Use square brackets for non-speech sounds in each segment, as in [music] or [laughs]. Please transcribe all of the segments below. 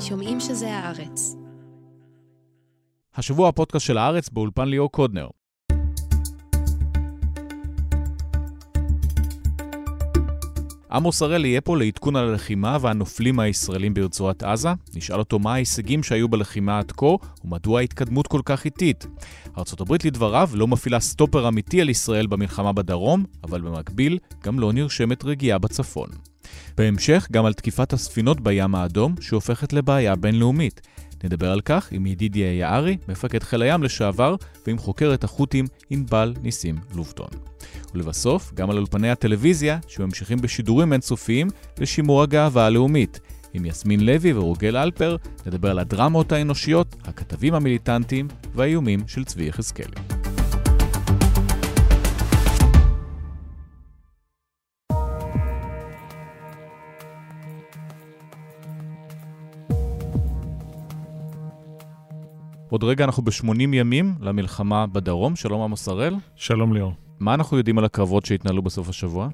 שומעים שזה הארץ. השבוע הפודקאסט של הארץ באולפן ליאור קודנר. עמוס הראל יהיה פה לעדכון על הלחימה והנופלים הישראלים ברצועת עזה. נשאל אותו מה ההישגים שהיו בלחימה עד כה, ומדוע ההתקדמות כל כך איטית. ארה"ב לדבריו לא מפעילה סטופר אמיתי על ישראל במלחמה בדרום, אבל במקביל גם לא נרשמת רגיעה בצפון. בהמשך גם על תקיפת הספינות בים האדום, שהופכת לבעיה בינלאומית. נדבר על כך עם ידידיה יערי, מפקד חיל הים לשעבר, ועם חוקרת החות'ים ענבל ניסים לובטון. ולבסוף, גם על אולפני הטלוויזיה, שממשיכים בשידורים אינסופיים לשימור הגאווה הלאומית. עם יסמין לוי ורוגל אלפר, נדבר על הדרמות האנושיות, הכתבים המיליטנטיים והאיומים של צבי יחזקאלי. עוד רגע אנחנו ב-80 ימים למלחמה בדרום. שלום עמוס הראל. שלום ליאור. מה אנחנו יודעים על הקרבות שהתנהלו בסוף השבוע?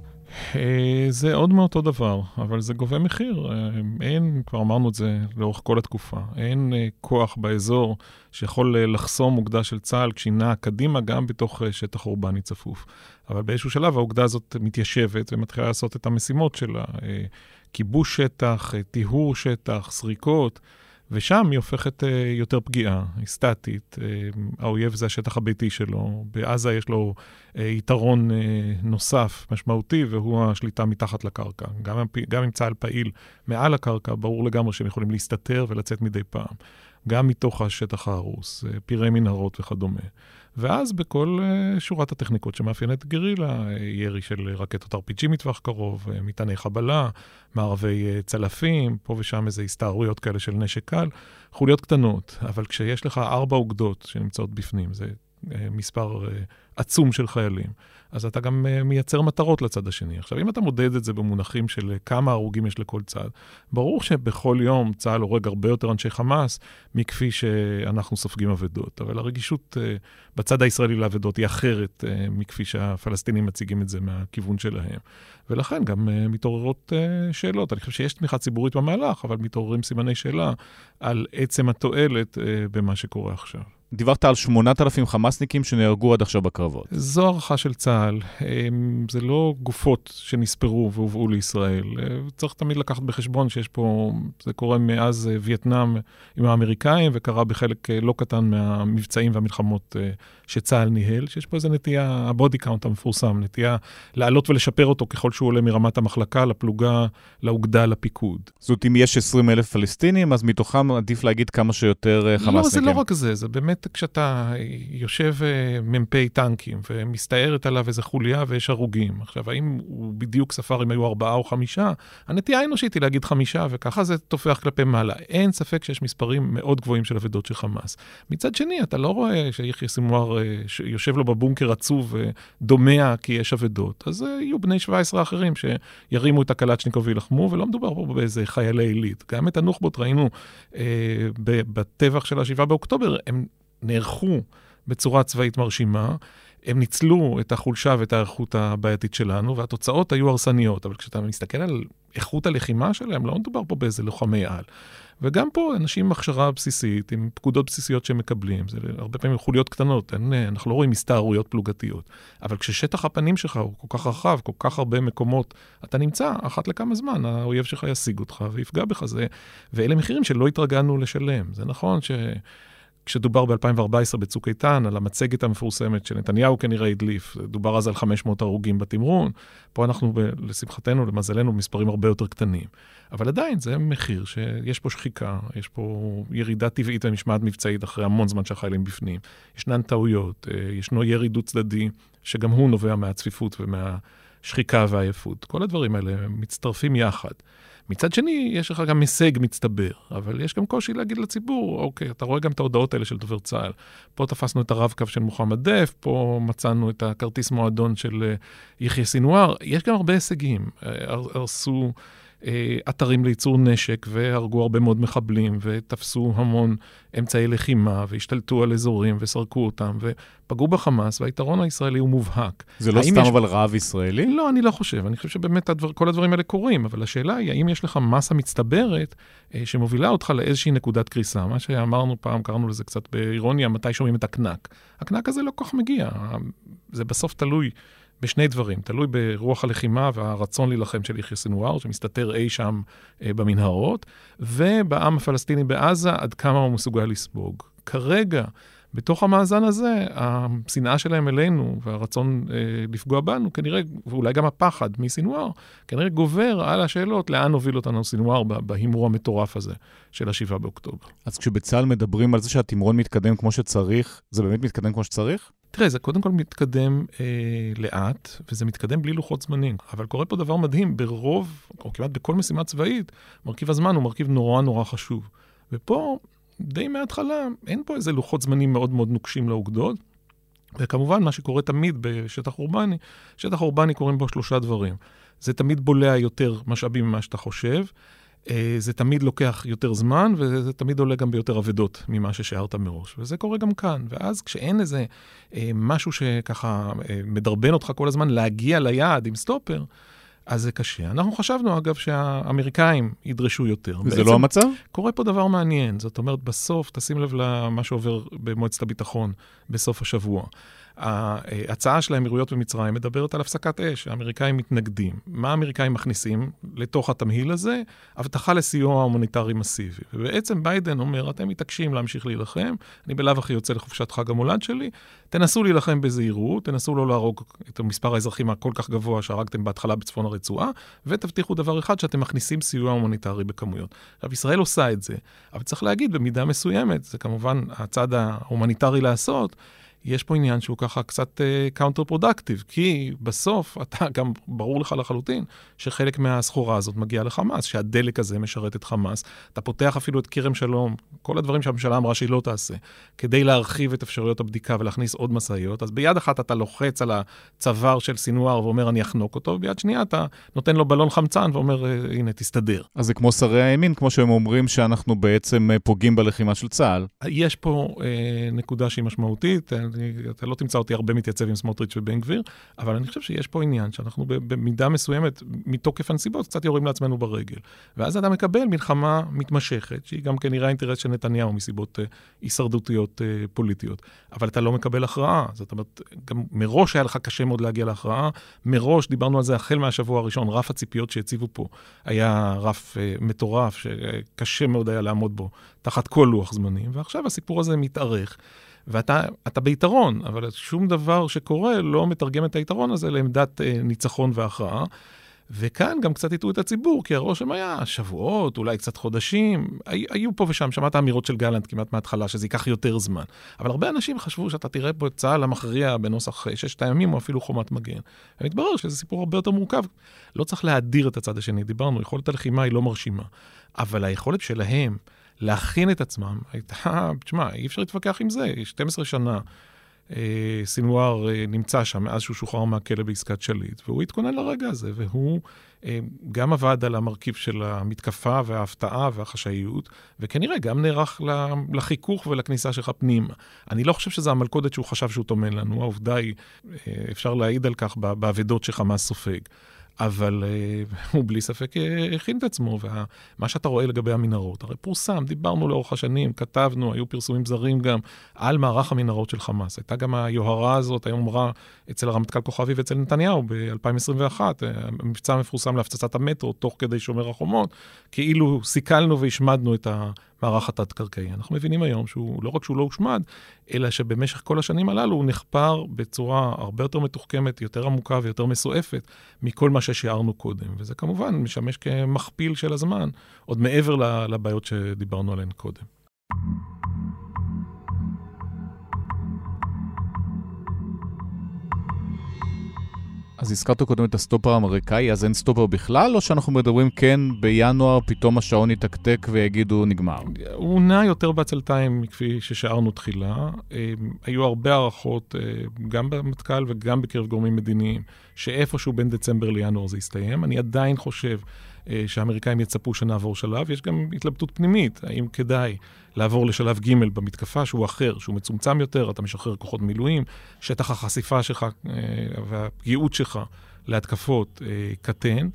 אה, זה עוד מאותו דבר, אבל זה גובה מחיר. אה, אין, כבר אמרנו את זה לאורך כל התקופה, אין אה, כוח באזור שיכול לחסום אוגדה של צה"ל כשהיא נעה קדימה גם בתוך שטח אורבני צפוף. אבל באיזשהו שלב האוגדה הזאת מתיישבת ומתחילה לעשות את המשימות שלה. כיבוש שטח, טיהור שטח, סריקות. ושם היא הופכת uh, יותר פגיעה, היא סטטית. Uh, האויב זה השטח הביתי שלו. בעזה יש לו uh, יתרון uh, נוסף, משמעותי, והוא השליטה מתחת לקרקע. גם, גם אם צה"ל פעיל מעל הקרקע, ברור לגמרי שהם יכולים להסתתר ולצאת מדי פעם. גם מתוך השטח ההרוס, uh, פירי מנהרות וכדומה. ואז בכל uh, שורת הטכניקות שמאפיינת גרילה, uh, ירי של רקטות RPG מטווח קרוב, מטעני חבלה, מערבי צלפים, פה ושם איזה הסתערויות כאלה של נשק קל, חוליות קטנות, אבל כשיש לך ארבע אוגדות שנמצאות בפנים, זה מספר עצום של חיילים, אז אתה גם uh, מייצר מטרות לצד השני. עכשיו, אם אתה מודד את זה במונחים של uh, כמה הרוגים יש לכל צד, ברור שבכל יום צה"ל הורג הרבה יותר אנשי חמאס מכפי שאנחנו סופגים אבדות. אבל הרגישות uh, בצד הישראלי לאבדות היא אחרת מכפי שהפלסטינים מציגים את זה מהכיוון שלהם. ולכן גם מתעוררות שאלות. אני חושב שיש תמיכה ציבורית במהלך, אבל מתעוררים סימני שאלה על עצם התועלת במה שקורה עכשיו. דיברת על 8,000 חמאסניקים שנהרגו עד עכשיו בקרבות. זו הערכה של צה"ל. זה לא גופות שנספרו והובאו לישראל. צריך תמיד לקחת בחשבון שיש פה, זה קורה מאז וייטנאם עם האמריקאים, וקרה בחלק לא קטן מהמבצעים והמלחמות שצה"ל ניהל, שיש פה איזו נטייה, ה body count המפורסם, נטייה לעלות ולשפר אותו ככל שהוא עולה מרמת המחלקה, לפלוגה, לאוגדה, לפיקוד. זאת אומרת, אם יש 20 אלף פלסטינים, אז מתוכם עדיף להגיד כמה שיותר חמאסניקים. לא, זה לא רק זה, זה באמת כשאתה יושב אה, מ"פ טנקים ומסתערת עליו איזה חוליה ויש הרוגים. עכשיו, האם הוא בדיוק ספר אם היו ארבעה או חמישה? הנטייה האנושית היא להגיד חמישה, וככה זה טופח כלפי מעלה. אין ספק שיש מספרים מאוד גבוהים של אבדות של חמאס. מצד שני, אתה לא רואה שיחיא סנוואר אה, יושב לו בבונקר עצוב ודומע כי יש אבדות. אז אה, יהיו בני 17 אחרים שירימו את הקלצ'ניקוב וילחמו, ולא מדובר פה באיזה חיילי עילית. גם את הנוח'בות ראינו אה, בטבח של ה-7 באוקטובר, הם נערכו בצורה צבאית מרשימה, הם ניצלו את החולשה ואת האיכות הבעייתית שלנו, והתוצאות היו הרסניות. אבל כשאתה מסתכל על איכות הלחימה שלהם, לא מדובר פה באיזה לוחמי על. וגם פה אנשים עם הכשרה בסיסית, עם פקודות בסיסיות שהם מקבלים, זה הרבה פעמים חוליות קטנות, אין, אנחנו לא רואים הסתערויות פלוגתיות. אבל כששטח הפנים שלך הוא כל כך רחב, כל כך הרבה מקומות, אתה נמצא אחת לכמה זמן, האויב שלך ישיג אותך ויפגע בך. זה, ואלה מחירים שלא התרגלנו לשלם. זה נכון ש... כשדובר ב-2014 בצוק איתן, על המצגת המפורסמת שנתניהו כנראה הדליף, דובר אז על 500 הרוגים בתמרון, פה אנחנו, ב- לשמחתנו, למזלנו, מספרים הרבה יותר קטנים. אבל עדיין זה מחיר שיש פה שחיקה, יש פה ירידה טבעית ומשמעת מבצעית אחרי המון זמן שהחיילים בפנים. ישנן טעויות, אה, ישנו ירי דו-צדדי, שגם הוא נובע מהצפיפות ומהשחיקה והעייפות. כל הדברים האלה מצטרפים יחד. מצד שני, יש לך גם הישג מצטבר, אבל יש גם קושי להגיד לציבור, אוקיי, אתה רואה גם את ההודעות האלה של דובר צה"ל. פה תפסנו את הרב-קו של מוחמד דף, פה מצאנו את הכרטיס מועדון של אה, יחיא סינואר. יש גם הרבה הישגים. אה, הרסו אה, אתרים לייצור נשק, והרגו הרבה מאוד מחבלים, ותפסו המון אמצעי לחימה, והשתלטו על אזורים, וסרקו אותם, ופגעו בחמאס, והיתרון הישראלי הוא מובהק. זה לא סתם יש... אבל רעב ישראלי? לא, אני לא חושב. אני חושב שבאמת הדבר, כל הדברים האלה קורים, אבל השאלה היא, האם יש לך מסה מצטברת אה, שמובילה אותך לאיזושהי נקודת קריסה? מה שאמרנו פעם, קראנו לזה קצת באירוניה, מתי שומעים את הקנק. הקנק הזה לא כל כך מגיע, זה בסוף תלוי. בשני דברים, תלוי ברוח הלחימה והרצון להילחם של יחיא סנוואר, שמסתתר אי שם אה, במנהרות, ובעם הפלסטיני בעזה, עד כמה הוא מסוגל לספוג. כרגע, בתוך המאזן הזה, השנאה שלהם אלינו והרצון אה, לפגוע בנו, כנראה, ואולי גם הפחד מסנוואר, כנראה גובר על השאלות לאן הוביל אותנו סנוואר בהימור המטורף הזה של ה-7 באוקטובר. אז כשבצה"ל מדברים על זה שהתמרון מתקדם כמו שצריך, זה באמת מתקדם כמו שצריך? תראה, זה קודם כל מתקדם אה, לאט, וזה מתקדם בלי לוחות זמנים. אבל קורה פה דבר מדהים, ברוב, או כמעט בכל משימה צבאית, מרכיב הזמן הוא מרכיב נורא נורא חשוב. ופה, די מההתחלה, אין פה איזה לוחות זמנים מאוד מאוד נוקשים לאוגדות. וכמובן, מה שקורה תמיד בשטח אורבני, שטח אורבני קורים בו שלושה דברים. זה תמיד בולע יותר משאבים ממה שאתה חושב. אה, זה תמיד לוקח יותר זמן, וזה תמיד עולה גם ביותר אבדות ממה ששיערת מראש. וזה קורה גם כאן. ואז כשאין איזה אה, משהו שככה אה, מדרבן אותך כל הזמן להגיע ליעד עם סטופר, אז זה קשה. אנחנו חשבנו, אגב, שהאמריקאים ידרשו יותר. וזה לא המצב? קורה פה דבר מעניין. זאת אומרת, בסוף, תשים לב למה שעובר במועצת הביטחון בסוף השבוע. ההצעה של האמירויות ומצרים מדברת על הפסקת אש, האמריקאים מתנגדים. מה האמריקאים מכניסים לתוך התמהיל הזה? הבטחה לסיוע הומניטרי מסיבי. ובעצם ביידן אומר, אתם מתעקשים להמשיך להילחם, אני בלאו הכי יוצא לחופשת חג המולד שלי, תנסו להילחם בזהירות, תנסו לא להרוג את מספר האזרחים הכל כך גבוה שהרגתם בהתחלה בצפון הרצועה, ותבטיחו דבר אחד, שאתם מכניסים סיוע הומניטרי בכמויות. עכשיו, ישראל עושה את זה, אבל צריך להגיד, במידה מסוימת, זה כמובן הצד ההומניטרי לעשות, יש פה עניין שהוא ככה קצת counter אה, productive, כי בסוף אתה [laughs] גם ברור לך לחלוטין שחלק מהסחורה הזאת מגיעה לחמאס, שהדלק הזה משרת את חמאס. אתה פותח אפילו את כרם שלום, כל הדברים שהממשלה אמרה שהיא לא תעשה, כדי להרחיב את אפשרויות הבדיקה ולהכניס עוד משאיות, אז ביד אחת אתה לוחץ על הצוואר של סינואר ואומר אני אחנוק אותו, וביד שנייה אתה נותן לו בלון חמצן ואומר אה, הנה תסתדר. אז זה כמו שרי הימין, כמו שהם אומרים שאנחנו בעצם אה, פוגעים בלחימה של צה"ל. יש פה אה, נקודה שהיא משמעותית. אני, אתה לא תמצא אותי הרבה מתייצב עם סמוטריץ' ובן גביר, אבל אני חושב שיש פה עניין שאנחנו במידה מסוימת, מתוקף הנסיבות, קצת יורים לעצמנו ברגל. ואז אתה מקבל מלחמה מתמשכת, שהיא גם כנראה אינטרס של נתניהו מסיבות uh, הישרדותיות uh, פוליטיות, אבל אתה לא מקבל הכרעה. זאת אומרת, גם מראש היה לך קשה מאוד להגיע להכרעה, מראש, דיברנו על זה החל מהשבוע הראשון, רף הציפיות שהציבו פה היה רף uh, מטורף, שקשה מאוד היה לעמוד בו תחת כל לוח זמנים, ועכשיו הסיפור הזה מתארך. ואתה ביתרון, אבל שום דבר שקורה לא מתרגם את היתרון הזה לעמדת אה, ניצחון והכרעה. וכאן גם קצת הטעו את הציבור, כי הרושם היה שבועות, אולי קצת חודשים, היו פה ושם, שמעת אמירות של גלנט כמעט מההתחלה, שזה ייקח יותר זמן. אבל הרבה אנשים חשבו שאתה תראה פה את צה"ל המכריע בנוסח ששת הימים, או אפילו חומת מגן. ומתברר שזה סיפור הרבה יותר מורכב. לא צריך להדיר את הצד השני, דיברנו, יכולת הלחימה היא לא מרשימה. אבל היכולת שלהם להכין את עצמם, הייתה, תשמע, אי אפשר להתווכח עם זה, 12 שנה. אה, סינואר אה, נמצא שם מאז שהוא שוחרר מהכלא בעסקת שליט, והוא התכונן לרגע הזה, והוא אה, גם עבד על המרכיב של המתקפה וההפתעה והחשאיות, וכנראה גם נערך לחיכוך ולכניסה שלך פנימה. אני לא חושב שזו המלכודת שהוא חשב שהוא טומן לנו, העובדה היא, אה, אפשר להעיד על כך באבדות שחמאס סופג. אבל uh, [laughs] הוא בלי ספק uh, הכין את עצמו, ומה שאתה רואה לגבי המנהרות, הרי פורסם, דיברנו לאורך השנים, כתבנו, היו פרסומים זרים גם על מערך המנהרות של חמאס. הייתה גם היוהרה הזאת, היום אמרה אצל הרמטכ"ל כוכבי ואצל נתניהו ב-2021, אה, המבצע המפורסם להפצצת המטרו תוך כדי שומר החומות, כאילו סיכלנו והשמדנו את ה... המערך התת-קרקעי. אנחנו מבינים היום שהוא, לא רק שהוא לא הושמד, אלא שבמשך כל השנים הללו הוא נחפר בצורה הרבה יותר מתוחכמת, יותר עמוקה ויותר מסועפת מכל מה ששיערנו קודם. וזה כמובן משמש כמכפיל של הזמן, עוד מעבר לבעיות שדיברנו עליהן קודם. אז הזכרת קודם את הסטופר האמריקאי, אז אין סטופר בכלל, או שאנחנו מדברים כן בינואר פתאום השעון יתקתק ויגידו נגמר? הוא נע יותר בעצלתיים מכפי ששיערנו תחילה. אה, היו הרבה הערכות, אה, גם במטכ"ל וגם בקרב גורמים מדיניים, שאיפשהו בין דצמבר לינואר זה יסתיים. אני עדיין חושב שהאמריקאים יצפו שנעבור שלב, יש גם התלבטות פנימית, האם כדאי לעבור לשלב ג' במתקפה, שהוא אחר, שהוא מצומצם יותר, אתה משחרר כוחות מילואים, שטח החשיפה שלך אה, והפגיעות שלך להתקפות אה, קטן.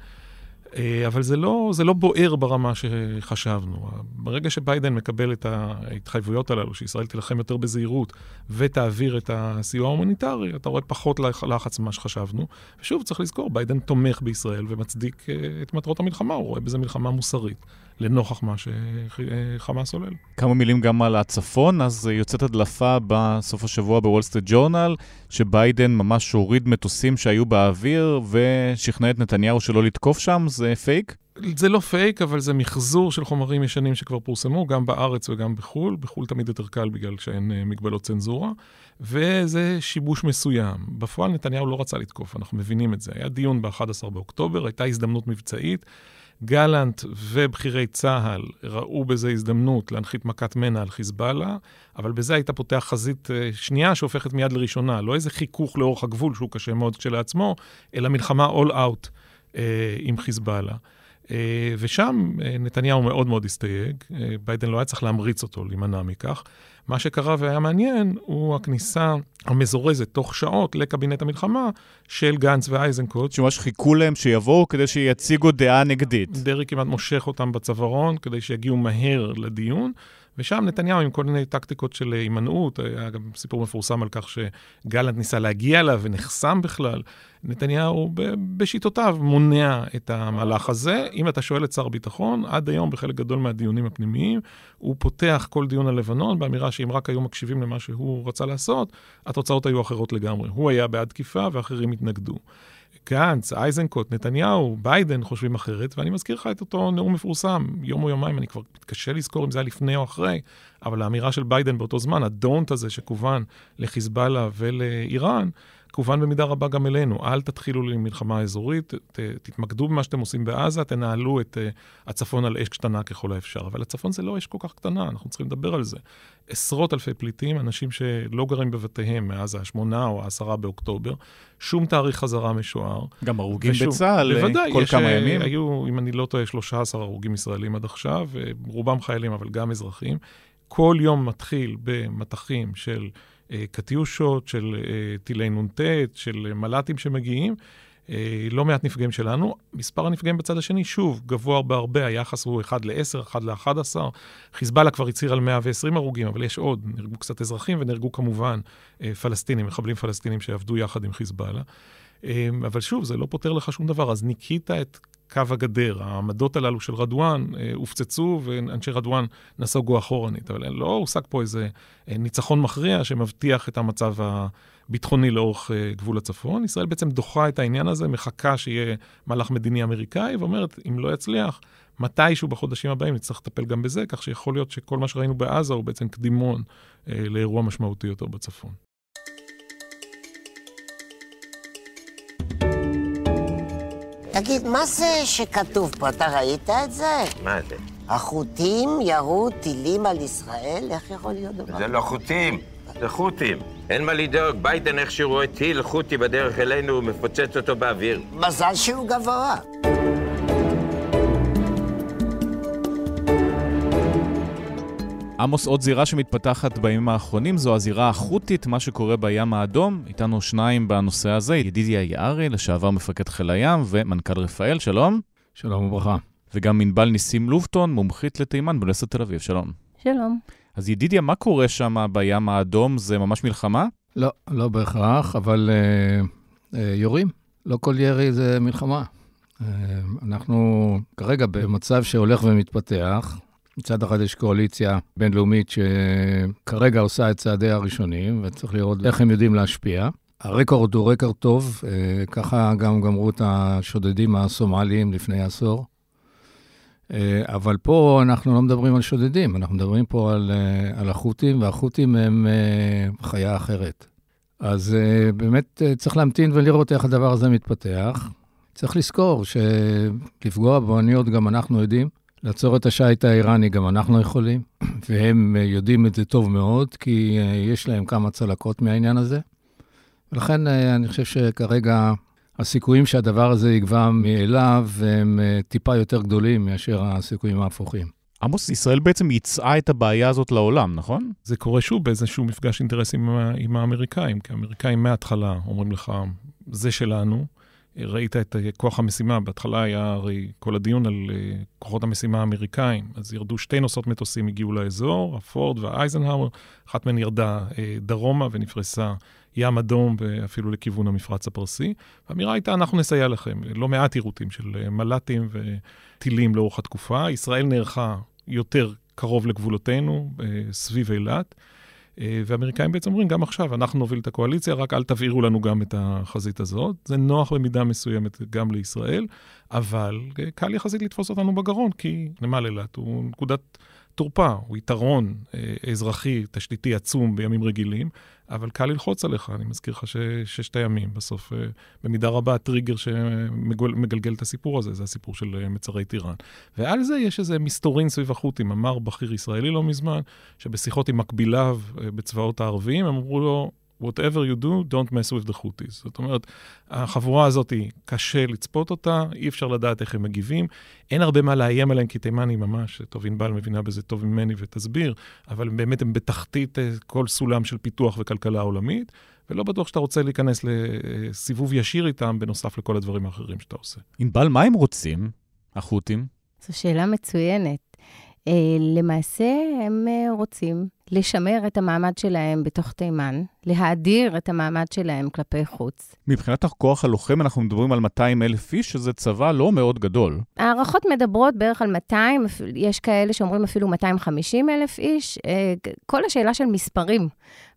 אה, אבל זה לא, זה לא בוער ברמה שחשבנו. ברגע שביידן מקבל את ההתחייבויות הללו, שישראל תילחם יותר בזהירות ותעביר את הסיוע ההומניטרי, אתה רואה פחות לחץ ממה שחשבנו. ושוב, צריך לזכור, ביידן תומך בישראל ומצדיק אה, את מטרות המלחמה, הוא רואה בזה מלחמה מוסרית. לנוכח מה שחמאס עולל. כמה מילים גם על הצפון, אז יוצאת הדלפה בסוף השבוע בוול סטריט ג'ורנל, שביידן ממש הוריד מטוסים שהיו באוויר ושכנע את נתניהו שלא לתקוף שם, זה פייק? זה לא פייק, אבל זה מחזור של חומרים ישנים שכבר פורסמו, גם בארץ וגם בחו"ל. בחו"ל תמיד יותר קל בגלל שאין אה, מגבלות צנזורה, וזה שיבוש מסוים. בפועל נתניהו לא רצה לתקוף, אנחנו מבינים את זה. היה דיון ב-11 באוקטובר, הייתה הזדמנות מבצעית. גלנט ובכירי צה"ל ראו בזה הזדמנות להנחית מכת מנע על חיזבאללה, אבל בזה היית פותח חזית אה, שנייה שהופכת מיד לראשונה. לא איזה חיכוך לאורך הגבול שהוא קשה מאוד כשלעצמו, אלא מלחמה all out אה, עם חיזבאללה. אה, ושם אה, נתניהו מאוד מאוד הסתייג, אה, ביידן לא היה צריך להמריץ אותו להימנע מכך. מה שקרה והיה מעניין הוא הכניסה המזורזת תוך שעות לקבינט המלחמה של גנץ ואייזנקוט. שממש חיכו להם שיבואו כדי שיציגו דעה נגדית. דרעי כמעט מושך אותם בצווארון כדי שיגיעו מהר לדיון. ושם נתניהו עם כל מיני טקטיקות של הימנעות, היה גם סיפור מפורסם על כך שגלנט ניסה להגיע אליו ונחסם בכלל. נתניהו בשיטותיו מונע את המהלך הזה. אם אתה שואל את שר הביטחון, עד היום בחלק גדול מהדיונים הפנימיים, הוא פותח כל דיון על לבנון באמירה שאם רק היו מקשיבים למה שהוא רצה לעשות, התוצאות היו אחרות לגמרי. הוא היה בעד תקיפה ואחרים התנגדו. גנץ, איזנקוט, נתניהו, ביידן חושבים אחרת, ואני מזכיר לך את אותו נאום מפורסם, יום או יומיים, אני כבר מתקשה לזכור אם זה היה לפני או אחרי, אבל האמירה של ביידן באותו זמן, ה don't הזה שכוון לחיזבאללה ולאיראן, כוון במידה רבה גם אלינו. אל תתחילו למלחמה אזורית, ת, תתמקדו במה שאתם עושים בעזה, תנהלו את אה, הצפון על אש קטנה ככל האפשר. אבל הצפון זה לא אש כל כך קטנה, אנחנו צריכים לדבר על זה. עשרות אלפי פליטים, אנשים שלא גרים בבתיהם מאז השמונה או העשרה באוקטובר, שום תאריך חזרה משוער. גם הרוגים ושוב, בצה"ל אה, בוודאי, כל יש, כמה אה, ימים. היו, אם אני לא טועה, 13 הרוגים ישראלים עד עכשיו, רובם חיילים, אבל גם אזרחים. כל יום מתחיל במטחים של... אה, קטיושות, של אה, טילי נ"ט, של מל"טים שמגיעים. אה, לא מעט נפגעים שלנו. מספר הנפגעים בצד השני, שוב, גבוה בהרבה, היחס הוא 1 ל-10, 1 ל-11. חיזבאללה כבר הצהיר על 120 הרוגים, אבל יש עוד, נהרגו קצת אזרחים ונהרגו כמובן פלסטינים, מחבלים פלסטינים שעבדו יחד עם חיזבאללה. אבל שוב, זה לא פותר לך שום דבר, אז ניקית את קו הגדר. העמדות הללו של רדואן אה, הופצצו, ואנשי רדואן נסוגו אחורנית. אבל לא הושג פה איזה אה, ניצחון מכריע שמבטיח את המצב הביטחוני לאורך אה, גבול הצפון. ישראל בעצם דוחה את העניין הזה, מחכה שיהיה מהלך מדיני אמריקאי, ואומרת, אם לא יצליח, מתישהו בחודשים הבאים נצטרך לטפל גם בזה, כך שיכול להיות שכל מה שראינו בעזה הוא בעצם קדימון אה, לאירוע משמעותי יותר בצפון. תגיד, מה זה שכתוב פה? אתה ראית את זה? מה זה? החות'ים ירו טילים על ישראל? איך יכול להיות דבר? זה לא חות'ים, זה חות'ים. אין מה לדאוג, ביידן איך שהוא רואה טיל חות'י בדרך אלינו, הוא מפוצץ אותו באוויר. מזל שהוא גבוה. עמוס, עוד זירה שמתפתחת בימים האחרונים זו הזירה החות'ית, מה שקורה בים האדום. איתנו שניים בנושא הזה, ידידיה יערי, לשעבר מפקד חיל הים, ומנכ"ל רפאל, שלום. שלום וברכה. וגם ענבל ניסים לובטון, מומחית לתימן באוניברסיטת תל אביב, שלום. שלום. אז ידידיה, מה קורה שם בים האדום? זה ממש מלחמה? לא, לא בהכרח, אבל אה, אה, יורים. לא כל ירי זה מלחמה. אה, אנחנו כרגע במצב שהולך ומתפתח. מצד אחד יש קואליציה בינלאומית שכרגע עושה את צעדיה הראשונים, וצריך לראות איך הם יודעים להשפיע. הרקורד הוא רקורד טוב, אה, ככה גם גמרו את השודדים הסומליים לפני עשור. אה, אבל פה אנחנו לא מדברים על שודדים, אנחנו מדברים פה על, אה, על החות'ים, והחות'ים הם חיה אחרת. אז באמת צריך להמתין ולראות איך הדבר הזה מתפתח. צריך לזכור שלפגוע באוניות גם אנחנו יודעים. לעצור את השיט האיראני גם אנחנו יכולים, והם יודעים את זה טוב מאוד, כי אה, יש להם כמה צלקות מהעניין הזה. ולכן אה, אני חושב שכרגע הסיכויים שהדבר הזה יגבע מאליו הם אה, טיפה יותר גדולים מאשר הסיכויים ההפוכים. עמוס, ישראל בעצם ייצאה את הבעיה הזאת לעולם, נכון? זה קורה שוב באיזשהו מפגש אינטרסים עם, עם האמריקאים, כי האמריקאים מההתחלה אומרים לך, זה שלנו. ראית את כוח המשימה, בהתחלה היה הרי כל הדיון על כוחות המשימה האמריקאים, אז ירדו שתי נוסעות מטוסים, הגיעו לאזור, הפורד והאייזנהאואר, אחת מהן ירדה דרומה ונפרסה ים אדום ואפילו לכיוון המפרץ הפרסי. האמירה הייתה, אנחנו נסייע לכם. לא מעט עירותים של מל"טים וטילים לאורך התקופה. ישראל נערכה יותר קרוב לגבולותינו, סביב אילת. ואמריקאים בעצם אומרים, גם עכשיו, אנחנו נוביל את הקואליציה, רק אל תבעירו לנו גם את החזית הזאת. זה נוח במידה מסוימת גם לישראל, אבל קל יחסית לתפוס אותנו בגרון, כי נמל אילת הוא נקודת תורפה, הוא יתרון אה, אזרחי, תשתיתי עצום בימים רגילים, אבל קל ללחוץ עליך. אני מזכיר לך ששת הימים, בסוף, אה, במידה רבה הטריגר שמגלגל את הסיפור הזה, זה הסיפור של אה, מצרי טיראן. ועל זה יש איזה מסתורין סביב החות'ים. אמר בכיר ישראלי לא מזמן, שבשיחות עם מקביליו בצבאות הערביים, הם אמרו לו, whatever you do, don't mess with the Houthis. זאת אומרת, החבורה הזאת, היא קשה לצפות אותה, אי אפשר לדעת איך הם מגיבים. אין הרבה מה לאיים עליהם, כי תימני ממש, טוב, ענבל מבינה בזה טוב ממני ותסביר, אבל באמת הם בתחתית אה, כל סולם של פיתוח וכלכלה עולמית, ולא בטוח שאתה רוצה להיכנס לסיבוב ישיר איתם, בנוסף לכל הדברים האחרים שאתה עושה. ענבל, מה הם רוצים, החות'ים? זו שאלה מצוינת. אה, למעשה, הם אה, רוצים לשמר את המעמד שלהם בתוך תימן, להאדיר את המעמד שלהם כלפי חוץ. מבחינת הכוח הלוחם, אנחנו מדברים על 200 אלף איש, שזה צבא לא מאוד גדול. הערכות מדברות בערך על 200, יש כאלה שאומרים אפילו 250 אלף איש. אה, כל השאלה של מספרים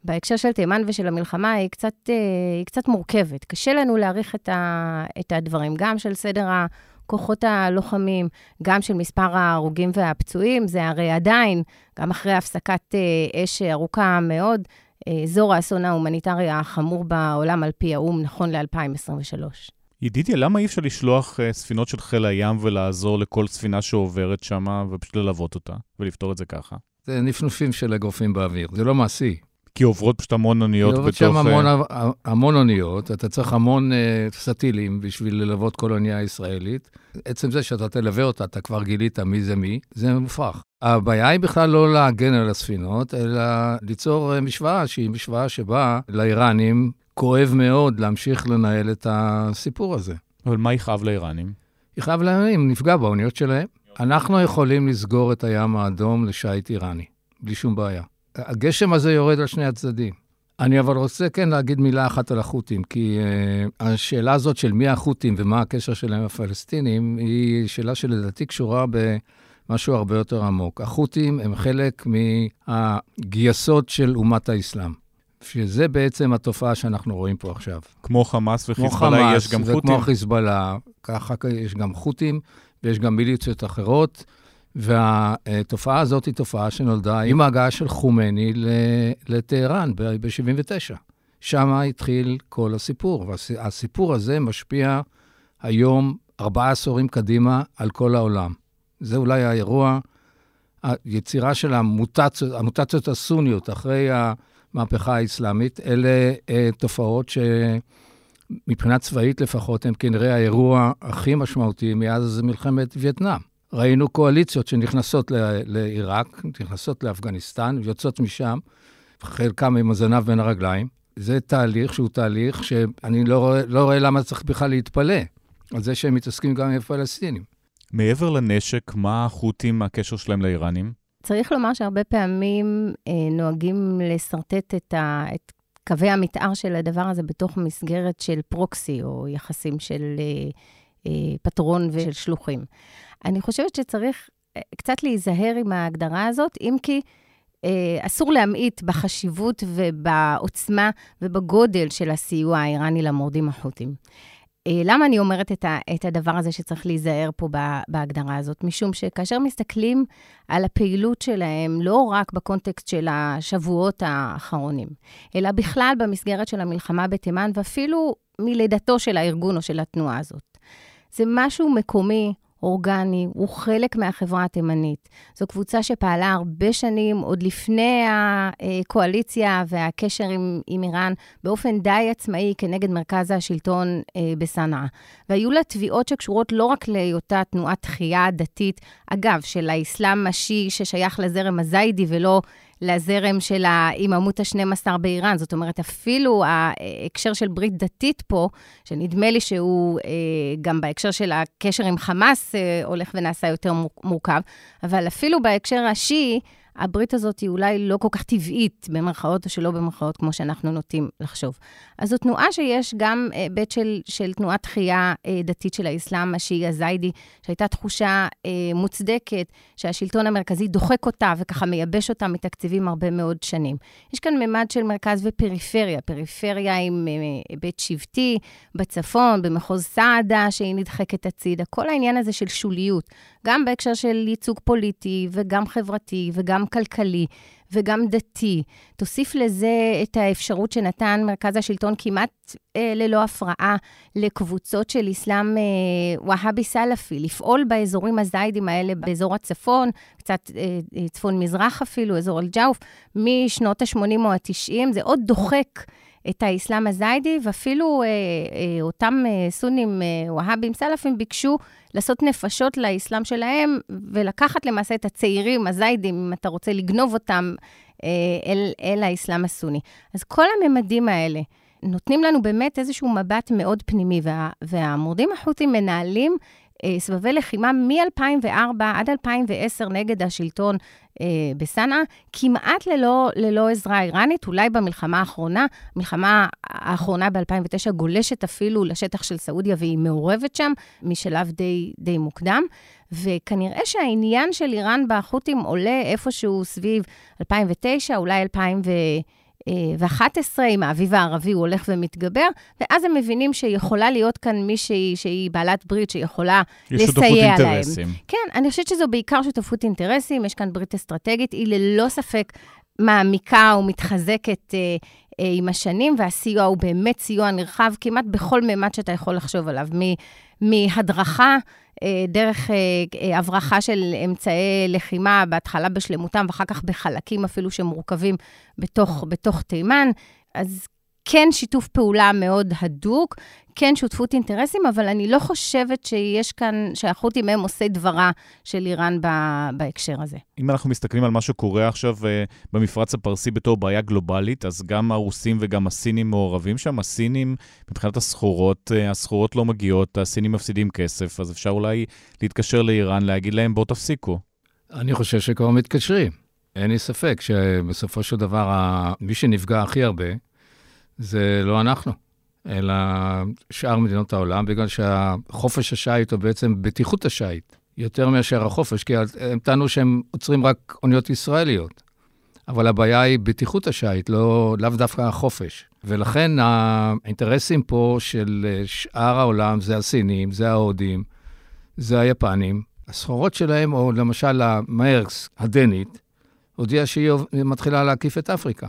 בהקשר של תימן ושל המלחמה היא קצת, היא קצת מורכבת. קשה לנו להעריך את הדברים, גם של סדר ה... כוחות הלוחמים, גם של מספר ההרוגים והפצועים, זה הרי עדיין, גם אחרי הפסקת אה, אש ארוכה מאוד, אזור האסון ההומניטרי החמור בעולם על פי האו"ם, נכון ל-2023. ידידיה, למה אי אפשר לשלוח אה, ספינות של חיל הים ולעזור לכל ספינה שעוברת שם ופשוט ללוות אותה ולפתור את זה ככה? זה נפנופים של אגרופים באוויר, זה לא מעשי. כי עוברות פשוט המון אוניות בתוך... עוברות שם המון, המון אוניות, אתה צריך המון אה, סטי"לים בשביל ללוות כל אונייה ישראלית. עצם זה שאתה תלווה אותה, אתה כבר גילית מי זה מי, זה מופרך. הבעיה היא בכלל לא להגן על הספינות, אלא ליצור משוואה שהיא משוואה שבה לאיראנים כואב מאוד להמשיך לנהל את הסיפור הזה. אבל מה יכאב לאיראנים? יכאב לאיראנים, נפגע באוניות שלהם. אנחנו יכולים לסגור את הים האדום לשיט איראני, בלי שום בעיה. הגשם הזה יורד על שני הצדדים. אני אבל רוצה כן להגיד מילה אחת על החות'ים, כי uh, השאלה הזאת של מי החות'ים ומה הקשר שלהם עם הפלסטינים, היא שאלה שלדעתי קשורה במשהו הרבה יותר עמוק. החות'ים הם חלק מהגייסות של אומת האסלאם. שזה בעצם התופעה שאנחנו רואים פה עכשיו. כמו חמאס וחיזבאללה, יש גם חות'ים? וכמו חיזבאללה, ככה יש גם חות'ים ויש גם מיליציות אחרות. והתופעה הזאת היא תופעה שנולדה עם ההגעה של חומני לטהרן ב-79. שם התחיל כל הסיפור, והסיפור הזה משפיע היום ארבעה עשורים קדימה על כל העולם. זה אולי האירוע, היצירה של המוטציות, המוטציות הסוניות אחרי המהפכה האסלאמית, אלה אה, תופעות שמבחינה צבאית לפחות, הם כנראה האירוע הכי משמעותי מאז מלחמת וייטנאם. ראינו קואליציות שנכנסות לעיראק, נכנסות לאפגניסטן, יוצאות משם, חלקם עם הזנב בין הרגליים. זה תהליך שהוא תהליך שאני לא רואה, לא רואה למה צריך בכלל להתפלא על זה שהם מתעסקים גם עם הפלסטינים. מעבר לנשק, מה החות'ים, הקשר שלהם לאיראנים? צריך לומר שהרבה פעמים אה, נוהגים לשרטט את, ה, את קווי המתאר של הדבר הזה בתוך מסגרת של פרוקסי, או יחסים של אה, אה, פטרון ושל שלוחים. אני חושבת שצריך אה, קצת להיזהר עם ההגדרה הזאת, אם כי אה, אסור להמעיט בחשיבות ובעוצמה ובגודל של הסיוע האיראני למורדים החות'ים. אה, למה אני אומרת את, ה, את הדבר הזה שצריך להיזהר פה בהגדרה הזאת? משום שכאשר מסתכלים על הפעילות שלהם, לא רק בקונטקסט של השבועות האחרונים, אלא בכלל במסגרת של המלחמה בתימן, ואפילו מלידתו של הארגון או של התנועה הזאת. זה משהו מקומי, אורגני, הוא חלק מהחברה התימנית. זו קבוצה שפעלה הרבה שנים, עוד לפני הקואליציה והקשר עם, עם איראן, באופן די עצמאי כנגד מרכז השלטון אה, בסנעה. והיו לה תביעות שקשורות לא רק להיותה תנועת תחייה דתית, אגב, של האסלאם השיעי ששייך לזרם הזיידי ולא לזרם של האיממות ה-12 באיראן. זאת אומרת, אפילו ההקשר של ברית דתית פה, שנדמה לי שהוא אה, גם בהקשר של הקשר עם חמאס אה, הולך ונעשה יותר מורכב, אבל אפילו בהקשר השיעי, הברית הזאת היא אולי לא כל כך טבעית, במרכאות או שלא במרכאות, כמו שאנחנו נוטים לחשוב. אז זו תנועה שיש גם היבט של, של תנועת תחייה אה, דתית של האסלאם השיעי הזיידי, שהייתה תחושה אה, מוצדקת שהשלטון המרכזי דוחק אותה וככה מייבש אותה מתקציבים הרבה מאוד שנים. יש כאן ממד של מרכז ופריפריה, פריפריה עם אה, היבט שבטי בצפון, במחוז סעדה, שהיא נדחקת הצידה, כל העניין הזה של שוליות, גם בהקשר של ייצוג פוליטי וגם חברתי וגם כלכלי. וגם דתי. תוסיף לזה את האפשרות שנתן מרכז השלטון כמעט אה, ללא הפרעה לקבוצות של אסלאם אה, ווהאבי סלאפי, לפעול באזורים הזיידים האלה, באזור הצפון, קצת אה, אה צפון-מזרח אפילו, אזור אל-ג'אוף, משנות ה-80 או ה-90, זה עוד דוחק. את האסלאם הזיידי, ואפילו אה, אה, אותם אה, סונים אה, והאבים סלאפים ביקשו לעשות נפשות לאסלאם שלהם, ולקחת למעשה את הצעירים הזיידים, אם אתה רוצה לגנוב אותם, אה, אל, אל האסלאם הסוני. אז כל הממדים האלה נותנים לנו באמת איזשהו מבט מאוד פנימי, וה, והמורדים החות'ים מנהלים סבבי לחימה מ-2004 עד 2010 נגד השלטון אה, בסנאה, כמעט ללא, ללא עזרה איראנית, אולי במלחמה האחרונה. המלחמה האחרונה ב-2009 גולשת אפילו לשטח של סעודיה והיא מעורבת שם משלב די, די מוקדם. וכנראה שהעניין של איראן בחות'ים עולה איפשהו סביב 2009, אולי 2010. ו-11, עם האביב הערבי הוא הולך ומתגבר, ואז הם מבינים שיכולה להיות כאן מישהי שהיא בעלת ברית, שיכולה לסייע להם. אינטרסים. כן, אני חושבת שזו בעיקר שותפות אינטרסים, יש כאן ברית אסטרטגית, היא ללא ספק מעמיקה ומתחזקת אה, עם השנים, והסיוע הוא באמת סיוע נרחב כמעט בכל ממד שאתה יכול לחשוב עליו, מהדרכה, אה, דרך אה, אה, הברחה של אמצעי לחימה, בהתחלה בשלמותם ואחר כך בחלקים אפילו שמורכבים בתוך, בתוך תימן. אז כן שיתוף פעולה מאוד הדוק, כן שותפות אינטרסים, אבל אני לא חושבת שיש כאן, שהחות'ים הם עושי דברה של איראן בהקשר הזה. אם אנחנו מסתכלים על מה שקורה עכשיו uh, במפרץ הפרסי בתור בעיה גלובלית, אז גם הרוסים וגם הסינים מעורבים שם. הסינים, מבחינת הסחורות, uh, הסחורות לא מגיעות, הסינים מפסידים כסף, אז אפשר אולי להתקשר לאיראן, להגיד להם, בואו תפסיקו. אני חושב שכבר מתקשרים. אין לי ספק שבסופו של דבר, מי שנפגע הכי הרבה, זה לא אנחנו, אלא שאר מדינות העולם, בגלל שהחופש השיט הוא בעצם בטיחות השיט, יותר מאשר החופש, כי הם טענו שהם עוצרים רק אוניות ישראליות. אבל הבעיה היא בטיחות השיט, לא, לאו דווקא החופש. ולכן האינטרסים פה של שאר העולם זה הסינים, זה ההודים, זה היפנים. הסחורות שלהם, או למשל המרקס הדנית, הודיעה שהיא מתחילה להקיף את אפריקה.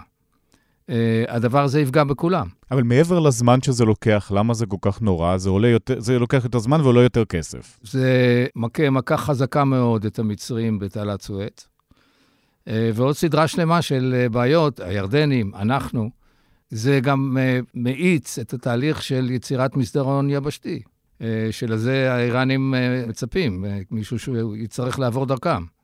Uh, הדבר הזה יפגע בכולם. אבל מעבר לזמן שזה לוקח, למה זה כל כך נורא? זה, עולה יותר, זה לוקח יותר זמן ועולה יותר כסף. זה מכה מכה חזקה מאוד את המצרים בתעלת סואץ. Uh, ועוד סדרה שלמה של uh, בעיות, הירדנים, אנחנו. זה גם uh, מאיץ את התהליך של יצירת מסדרון יבשתי, uh, שלזה האיראנים uh, מצפים, uh, מישהו שיצטרך לעבור דרכם.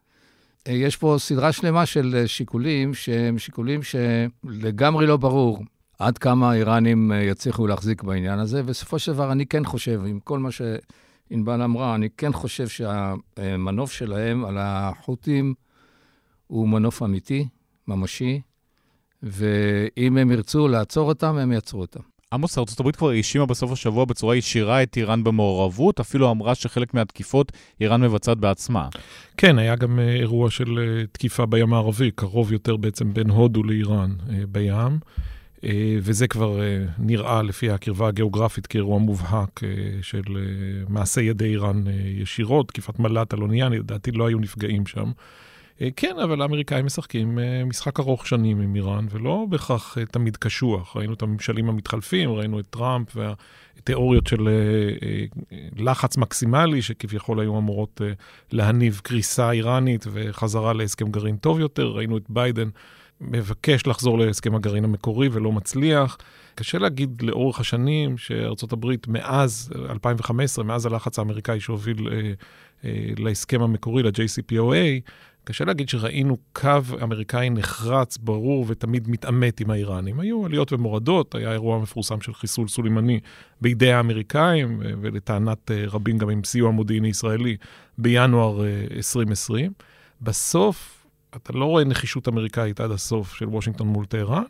אה, יש פה סדרה שלמה של אה, שיקולים שהם שיקולים שלגמרי לא ברור עד כמה האיראנים אה, יצליחו להחזיק בעניין הזה. בסופו של דבר, אני כן חושב, עם כל מה שענבל אמרה, אני כן חושב שהמנוף שלהם על החות'ים הוא מנוף אמיתי, ממשי, ואם הם ירצו לעצור אותם, הם יעצרו אותם. עמוס, ארה"ב כבר האשימה בסוף השבוע בצורה ישירה את איראן במעורבות, אפילו אמרה שחלק מהתקיפות איראן מבצעת בעצמה. כן, היה גם אה, אירוע של אה, תקיפה בים הערבי, קרוב יותר בעצם בין הודו לאיראן אה, בים. וזה כבר נראה לפי הקרבה הגיאוגרפית כאירוע מובהק של מעשה ידי איראן ישירות, תקיפת מל"ט על אונייה, לדעתי לא היו נפגעים שם. אה, כן, אבל האמריקאים משחקים אה, משחק ארוך שנים עם איראן, ולא בהכרח אה, תמיד קשוח. ראינו את הממשלים המתחלפים, ראינו את טראמפ והתיאוריות של לחץ מקסימלי, שכביכול היו אמורות להניב קריסה איראנית וחזרה להסכם גרעין טוב יותר. ראינו את ביידן מבקש לחזור להסכם הגרעין המקורי ולא מצליח. קשה להגיד לאורך השנים שארצות הברית מאז 2015, מאז הלחץ האמריקאי שהוביל אה, אה, להסכם המקורי, ל-JCPOA, קשה להגיד שראינו קו אמריקאי נחרץ, ברור ותמיד מתעמת עם האיראנים. היו עליות ומורדות, היה אירוע מפורסם של חיסול סולימני בידי האמריקאים, ולטענת אה, רבים גם עם סיוע מודיעיני ישראלי, בינואר 2020. אה, בסוף, אתה לא רואה נחישות אמריקאית עד הסוף של וושינגטון מול טהרן.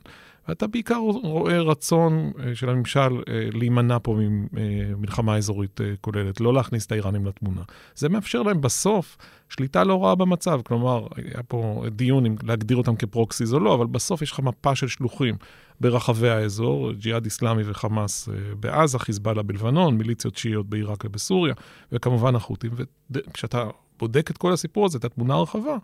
ואתה בעיקר רואה רצון אה, של הממשל אה, להימנע פה ממלחמה אזורית אה, כוללת, לא להכניס את האיראנים לתמונה. זה מאפשר להם בסוף שליטה לא רעה במצב. כלומר, היה פה דיון אם להגדיר אותם כפרוקסיס או לא, אבל בסוף יש לך מפה של שלוחים ברחבי האזור, ג'יהאד איסלאמי וחמאס בעזה, חיזבאללה בלבנון, מיליציות שיעיות בעיראק ובסוריה, וכמובן החות'ים. וכשאתה בודק את כל הסיפור הזה, את התמונה הרחבה,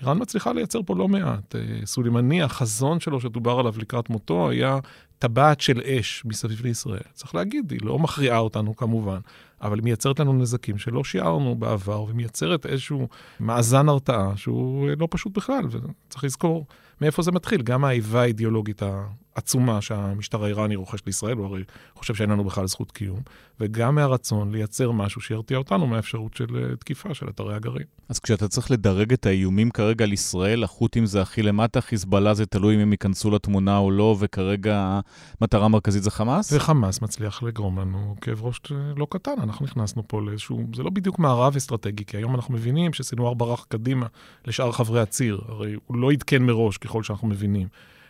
איראן מצליחה לייצר פה לא מעט. אה, סולימני, החזון שלו שדובר עליו לקראת מותו, היה טבעת של אש מסביב לישראל. צריך להגיד, היא לא מכריעה אותנו כמובן, אבל היא מייצרת לנו נזקים שלא שיערנו בעבר, ומייצרת איזשהו מאזן הרתעה שהוא לא פשוט בכלל, וצריך לזכור מאיפה זה מתחיל. גם האיבה האידיאולוגית העצומה שהמשטר האיראני רוכש לישראל, הוא הרי חושב שאין לנו בכלל זכות קיום, וגם מהרצון לייצר משהו שירתיע אותנו מהאפשרות של אה, תקיפה של אתרי הגרעין. אז כשאתה צריך לדרג את האיומים כרגע על ישראל, החות'ים זה הכי למטה, חיזבאללה זה תלוי אם הם ייכנסו לתמונה או לא, וכרגע המטרה המרכזית זה חמאס? וחמאס מצליח לגרום לנו כאב ראש לא קטן. אנחנו נכנסנו פה לאיזשהו, זה לא בדיוק מערב אסטרטגי, כי היום אנחנו מבינים שסינואר ברח קדימה לשאר חברי הציר. הרי הוא לא עדכן מראש, ככל שאנחנו מבינים.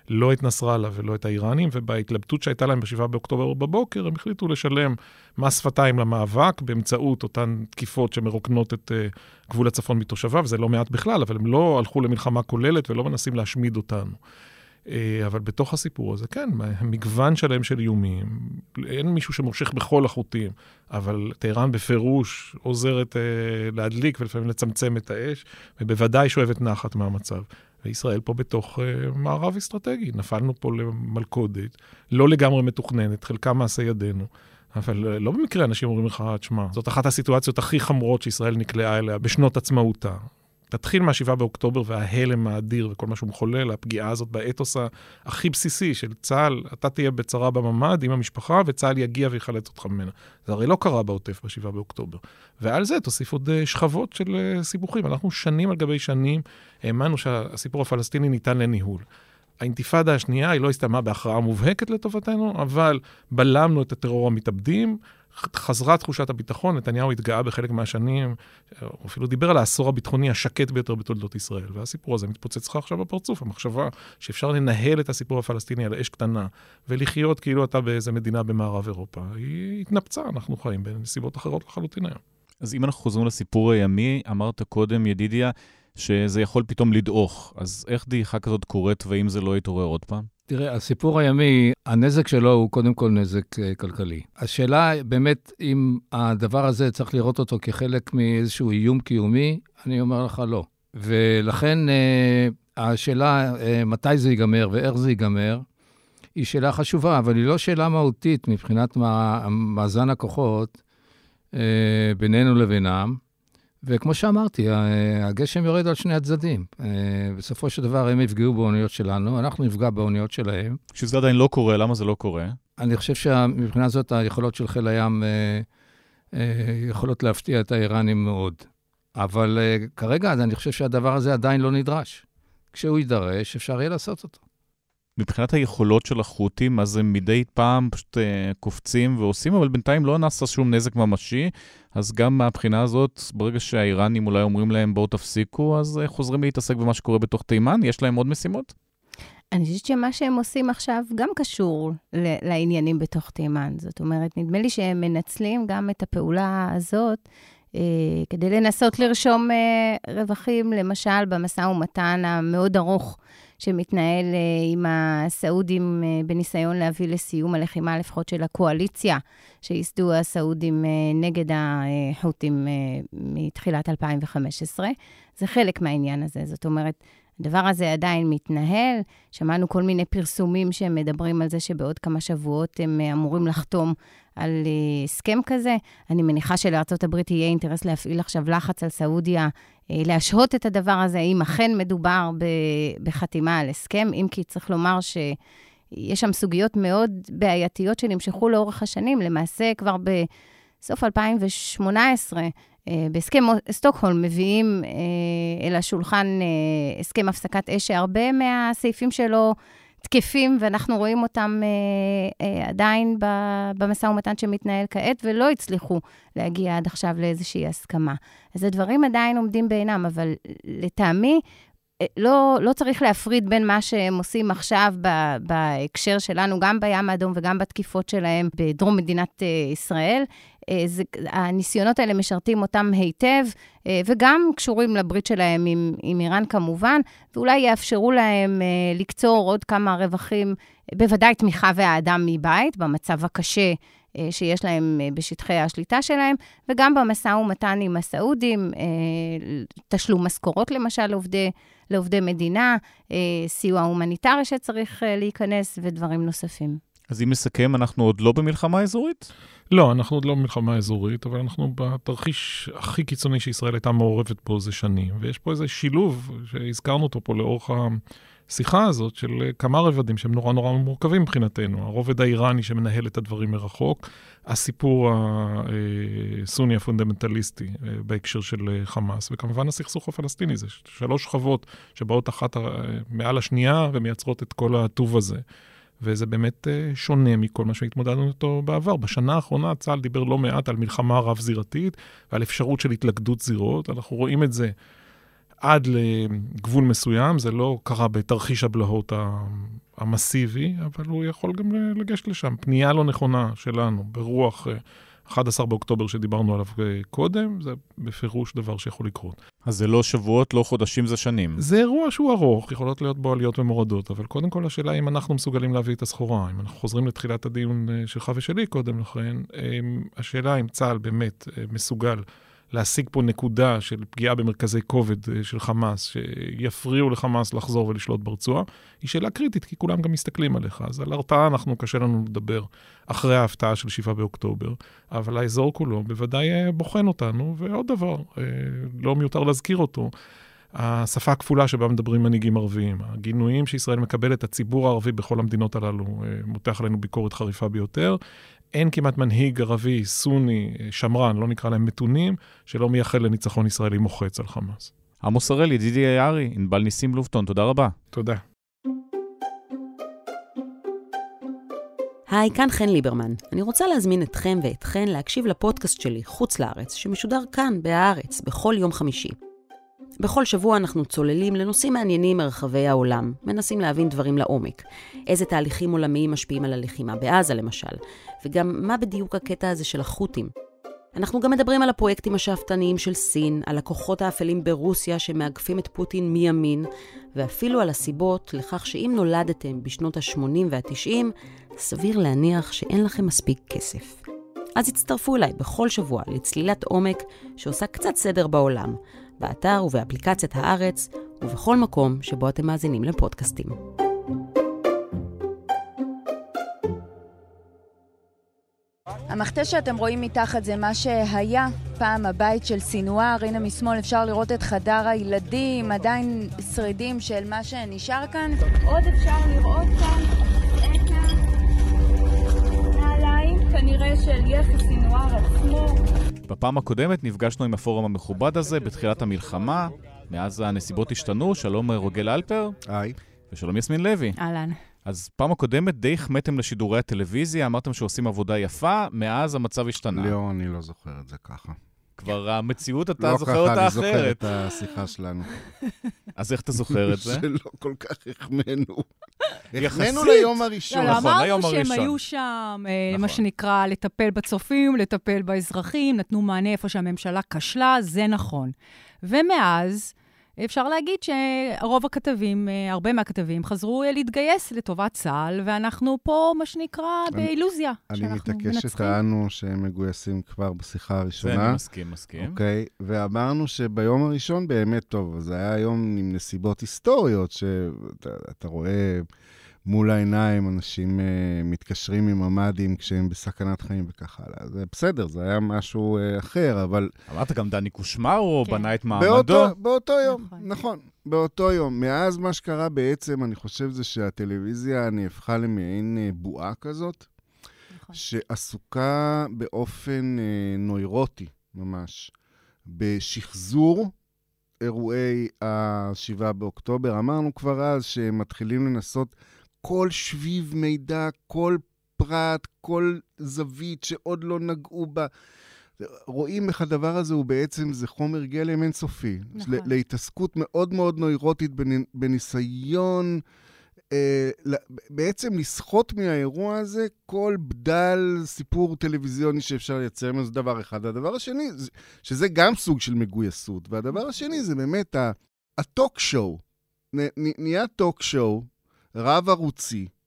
לא את נסראללה ולא את האיראנים, ובהתלבטות שהייתה להם ב-7 באוקטובר בבוקר, הם החליטו לשלם מס שפתיים למאבק באמצעות אותן תקיפות שמרוקנות את uh, גבול הצפון מתושביו, זה לא מעט בכלל, אבל הם לא הלכו למלחמה כוללת ולא מנסים להשמיד אותנו. אה, אבל בתוך הסיפור הזה, כן, מגוון שלם של איומים. אין מישהו שמושך בכל החוטים, אבל טהרן בפירוש עוזרת אה, להדליק ולפעמים לצמצם את האש, ובוודאי שואבת נחת מהמצב. וישראל פה בתוך אה, מערב אסטרטגי. נפלנו פה למלכודת, לא לגמרי מתוכננת, חלקם מעשה ידינו. אבל אה, לא במקרה אנשים אומרים לך, תשמע, זאת אחת הסיטואציות הכי חמורות שישראל נקלעה אליה בשנות עצמאותה. תתחיל מה-7 באוקטובר וההלם האדיר וכל מה שהוא מחולל, הפגיעה הזאת באתוס הכי בסיסי של צה"ל, אתה תהיה בצרה בממ"ד עם המשפחה וצה"ל יגיע ויחלץ אותך ממנה. זה הרי לא קרה בעוטף ב-7 באוקטובר. ועל זה תוסיף עוד אה, שכבות של אה, סיבוכים. אנחנו שנים על גבי שנים האמנו שהסיפור הפלסטיני ניתן לניהול. האינתיפאדה השנייה היא לא הסתיימה בהכרעה מובהקת לטובתנו, אבל בלמנו את הטרור המתאבדים, חזרה תחושת הביטחון, נתניהו התגאה בחלק מהשנים, הוא אפילו דיבר על העשור הביטחוני השקט ביותר בתולדות ישראל. והסיפור הזה מתפוצץ לך עכשיו בפרצוף, המחשבה שאפשר לנהל את הסיפור הפלסטיני על אש קטנה, ולחיות כאילו אתה באיזה מדינה במערב אירופה, היא התנפצה, אנחנו חיים בנסיבות אחרות לחלוטין היום. אז אם אנחנו חוזרים לסיפור הימי, אמרת קודם, ידידיה, שזה יכול פתאום לדעוך. אז איך דעיכה כזאת קורית, ואם זה לא יתעורר עוד פעם? תראה, הסיפור הימי, הנזק שלו הוא קודם כל נזק uh, כלכלי. השאלה באמת, אם הדבר הזה צריך לראות אותו כחלק מאיזשהו איום קיומי, אני אומר לך לא. ולכן uh, השאלה uh, מתי זה ייגמר ואיך זה ייגמר, היא שאלה חשובה, אבל היא לא שאלה מהותית מבחינת מאזן הכוחות בינינו לבינם. וכמו שאמרתי, הגשם יורד על שני הצדדים. אה, בסופו של דבר הם יפגעו באוניות שלנו, אנחנו נפגע באוניות שלהם. שזה עדיין לא קורה, למה זה לא קורה? אני חושב שמבחינה זאת היכולות של חיל הים אה, אה, יכולות להפתיע את האיראנים מאוד. אבל כרגע אני חושב שהדבר הזה עדיין לא נדרש. כשהוא יידרש, אפשר יהיה לעשות אותו. מבחינת היכולות של החות'ים, אז הם מדי פעם פשוט uh, קופצים ועושים, אבל בינתיים לא נעשה שום נזק ממשי, אז גם מהבחינה הזאת, ברגע שהאיראנים אולי אומרים להם בואו תפסיקו, אז uh, חוזרים להתעסק במה שקורה בתוך תימן, יש להם עוד משימות? אני חושבת שמה שהם עושים עכשיו גם קשור לעניינים בתוך תימן. זאת אומרת, נדמה לי שהם מנצלים גם את הפעולה הזאת אה, כדי לנסות לרשום אה, רווחים, למשל, במשא ומתן המאוד ארוך שמתנהל עם הסעודים בניסיון להביא לסיום הלחימה, לפחות של הקואליציה, שייסדו הסעודים נגד החות'ים מתחילת 2015. זה חלק מהעניין הזה. זאת אומרת, הדבר הזה עדיין מתנהל. שמענו כל מיני פרסומים שמדברים על זה שבעוד כמה שבועות הם אמורים לחתום על uh, הסכם כזה. אני מניחה שלארה"ב יהיה אינטרס להפעיל עכשיו לחץ על סעודיה uh, להשהות את הדבר הזה, אם אכן מדובר בחתימה על הסכם, אם כי צריך לומר ש... יש שם סוגיות מאוד בעייתיות שנמשכו לאורך השנים. למעשה, כבר בסוף 2018, אה, בהסכם סטוקהולם מביאים אל השולחן הסכם הפסקת אש, שהרבה מהסעיפים שלו תקפים, ואנחנו רואים אותם אה, אה, עדיין במשא ומתן שמתנהל כעת, ולא הצליחו להגיע עד עכשיו לאיזושהי הסכמה. אז הדברים עדיין עומדים בעינם, אבל לטעמי, לא, לא צריך להפריד בין מה שהם עושים עכשיו בהקשר שלנו, גם בים האדום וגם בתקיפות שלהם בדרום מדינת אה, ישראל. אה, זה, הניסיונות האלה משרתים אותם היטב, וגם קשורים לברית שלהם עם, עם איראן כמובן, ואולי יאפשרו להם לקצור עוד כמה רווחים, בוודאי תמיכה והאדם מבית, במצב הקשה שיש להם בשטחי השליטה שלהם, וגם במשא ומתן עם הסעודים, תשלום משכורות למשל לעובדי... לעובדי מדינה, אה, סיוע הומניטרי שצריך אה, להיכנס ודברים נוספים. אז אם נסכם, אנחנו עוד לא במלחמה אזורית? לא, אנחנו עוד לא במלחמה אזורית, אבל אנחנו בתרחיש הכי קיצוני שישראל הייתה מעורבת בו זה שנים. ויש פה איזה שילוב שהזכרנו אותו פה לאורך השיחה הזאת של כמה רבדים שהם נורא נורא מורכבים מבחינתנו. הרובד האיראני שמנהל את הדברים מרחוק, הסיפור הסוני הפונדמנטליסטי אה, בהקשר של אה, חמאס, וכמובן הסכסוך הפלסטיני, זה שלוש שכבות שבאות אחת אה, מעל השנייה ומייצרות את כל הטוב הזה. וזה באמת שונה מכל מה שהתמודדנו איתו בעבר. בשנה האחרונה צה"ל דיבר לא מעט על מלחמה רב-זירתית ועל אפשרות של התלכדות זירות. אנחנו רואים את זה עד לגבול מסוים, זה לא קרה בתרחיש הבלהות המסיבי, אבל הוא יכול גם לגשת לשם. פנייה לא נכונה שלנו, ברוח 11 אה, באוקטובר שדיברנו עליו אה, קודם, זה בפירוש דבר שיכול לקרות. אז זה לא שבועות, לא חודשים, זה שנים. זה אירוע שהוא ארוך, יכולות להיות בו עליות ומורדות, אבל קודם כל השאלה אם אנחנו מסוגלים להביא את הסחורה. אם אנחנו חוזרים לתחילת הדיון אה, שלך ושלי קודם לכן, השאלה אם צה"ל באמת מסוגל להשיג פה נקודה של פגיעה במרכזי כובד אה, של חמאס, שיפריעו לחמאס לחזור ולשלוט ברצועה, היא שאלה קריטית, כי כולם גם מסתכלים עליך. אז על הרתעה אנחנו, קשה לנו לדבר אחרי ההפתעה של 7 באוקטובר, אבל האזור כולו בוודאי אה, בוחן אותנו, ועוד דבר, אה, לא מיותר להזכיר אותו. השפה הכפולה שבה מדברים מנהיגים ערביים, הגינויים שישראל מקבלת, הציבור הערבי בכל המדינות הללו מותח עלינו ביקורת חריפה ביותר. אין כמעט מנהיג ערבי, סוני, שמרן, לא נקרא להם מתונים, שלא מייחל לניצחון ישראלי מוחץ על חמאס. עמוס הראל, ידידי יערי, ענבל ניסים לובטון, תודה רבה. תודה. היי, כאן חן ליברמן. אני רוצה להזמין אתכם ואתכן להקשיב לפודקאסט שלי, חוץ לארץ, שמשודר כאן, בהארץ, בכל יום חמישי. בכל שבוע אנחנו צוללים לנושאים מעניינים מרחבי העולם, מנסים להבין דברים לעומק. איזה תהליכים עולמיים משפיעים על הלחימה בעזה למשל, וגם מה בדיוק הקטע הזה של החות'ים. אנחנו גם מדברים על הפרויקטים השאפתניים של סין, על הכוחות האפלים ברוסיה שמאגפים את פוטין מימין, ואפילו על הסיבות לכך שאם נולדתם בשנות ה-80 וה-90, סביר להניח שאין לכם מספיק כסף. אז הצטרפו אליי בכל שבוע לצלילת עומק שעושה קצת סדר בעולם, באתר ובאפליקציית הארץ, ובכל מקום שבו אתם מאזינים לפודקאסטים. המחטה שאתם רואים מתחת זה מה שהיה פעם הבית של סינואר, הנה משמאל אפשר לראות את חדר הילדים, עדיין שרידים של מה שנשאר כאן. עוד אפשר לראות כאן את הנעליים, כנראה של יחס סינואר עצמו. בפעם הקודמת נפגשנו עם הפורום המכובד הזה בתחילת המלחמה, מאז הנסיבות השתנו. שלום רוגל אלפר. היי. ושלום יסמין לוי. אהלן. אז פעם הקודמת די החמאתם לשידורי הטלוויזיה, אמרתם שעושים עבודה יפה, מאז המצב השתנה. לא, אני לא זוכר את זה ככה. כבר המציאות, אתה לא זוכר אותה אחרת. לא ככה, אני זוכר את השיחה שלנו. [laughs] אז איך אתה זוכר את זה? שלא כל כך החמאנו. החמאנו ליום הראשון. לא, נכון, ליום הראשון. אמרנו שהם היו שם, אה, נכון. מה שנקרא, לטפל בצופים, לטפל באזרחים, נתנו מענה איפה שהממשלה כשלה, זה נכון. ומאז... אפשר להגיד שרוב הכתבים, אה, הרבה מהכתבים, חזרו אה, להתגייס לטובת צה"ל, ואנחנו פה, מה שנקרא, באילוזיה. אני מתעקש שטענו שהם מגויסים כבר בשיחה הראשונה. זה אני מסכים, מסכים. אוקיי, ואמרנו שביום הראשון באמת טוב, זה היה יום עם נסיבות היסטוריות, שאתה רואה... מול העיניים, אנשים uh, מתקשרים עם ממ"דים כשהם בסכנת חיים וכך הלאה. זה בסדר, זה היה משהו uh, אחר, אבל... אמרת גם דני קושמרו כן. בנה את מעמדו. באותו, באותו יום, נכון. נכון, באותו יום. מאז מה שקרה בעצם, אני חושב זה שהטלוויזיה נהפכה למעין uh, בועה כזאת, נכון. שעסוקה באופן uh, נוירוטי ממש, בשחזור אירועי ה-7 באוקטובר. אמרנו כבר אז שהם מתחילים לנסות כל שביב מידע, כל פרט, כל זווית שעוד לא נגעו בה. רואים איך הדבר הזה הוא בעצם, זה חומר גלם אינסופי. נכון. להתעסקות מאוד מאוד נוירוטית בניסיון אה, בעצם לסחוט מהאירוע הזה כל בדל סיפור טלוויזיוני שאפשר לייצר ממנו, זה דבר אחד. והדבר השני, שזה גם סוג של מגויסות, והדבר השני זה באמת הטוק שואו. נהיה טוק שואו רב-ערוצי, אה,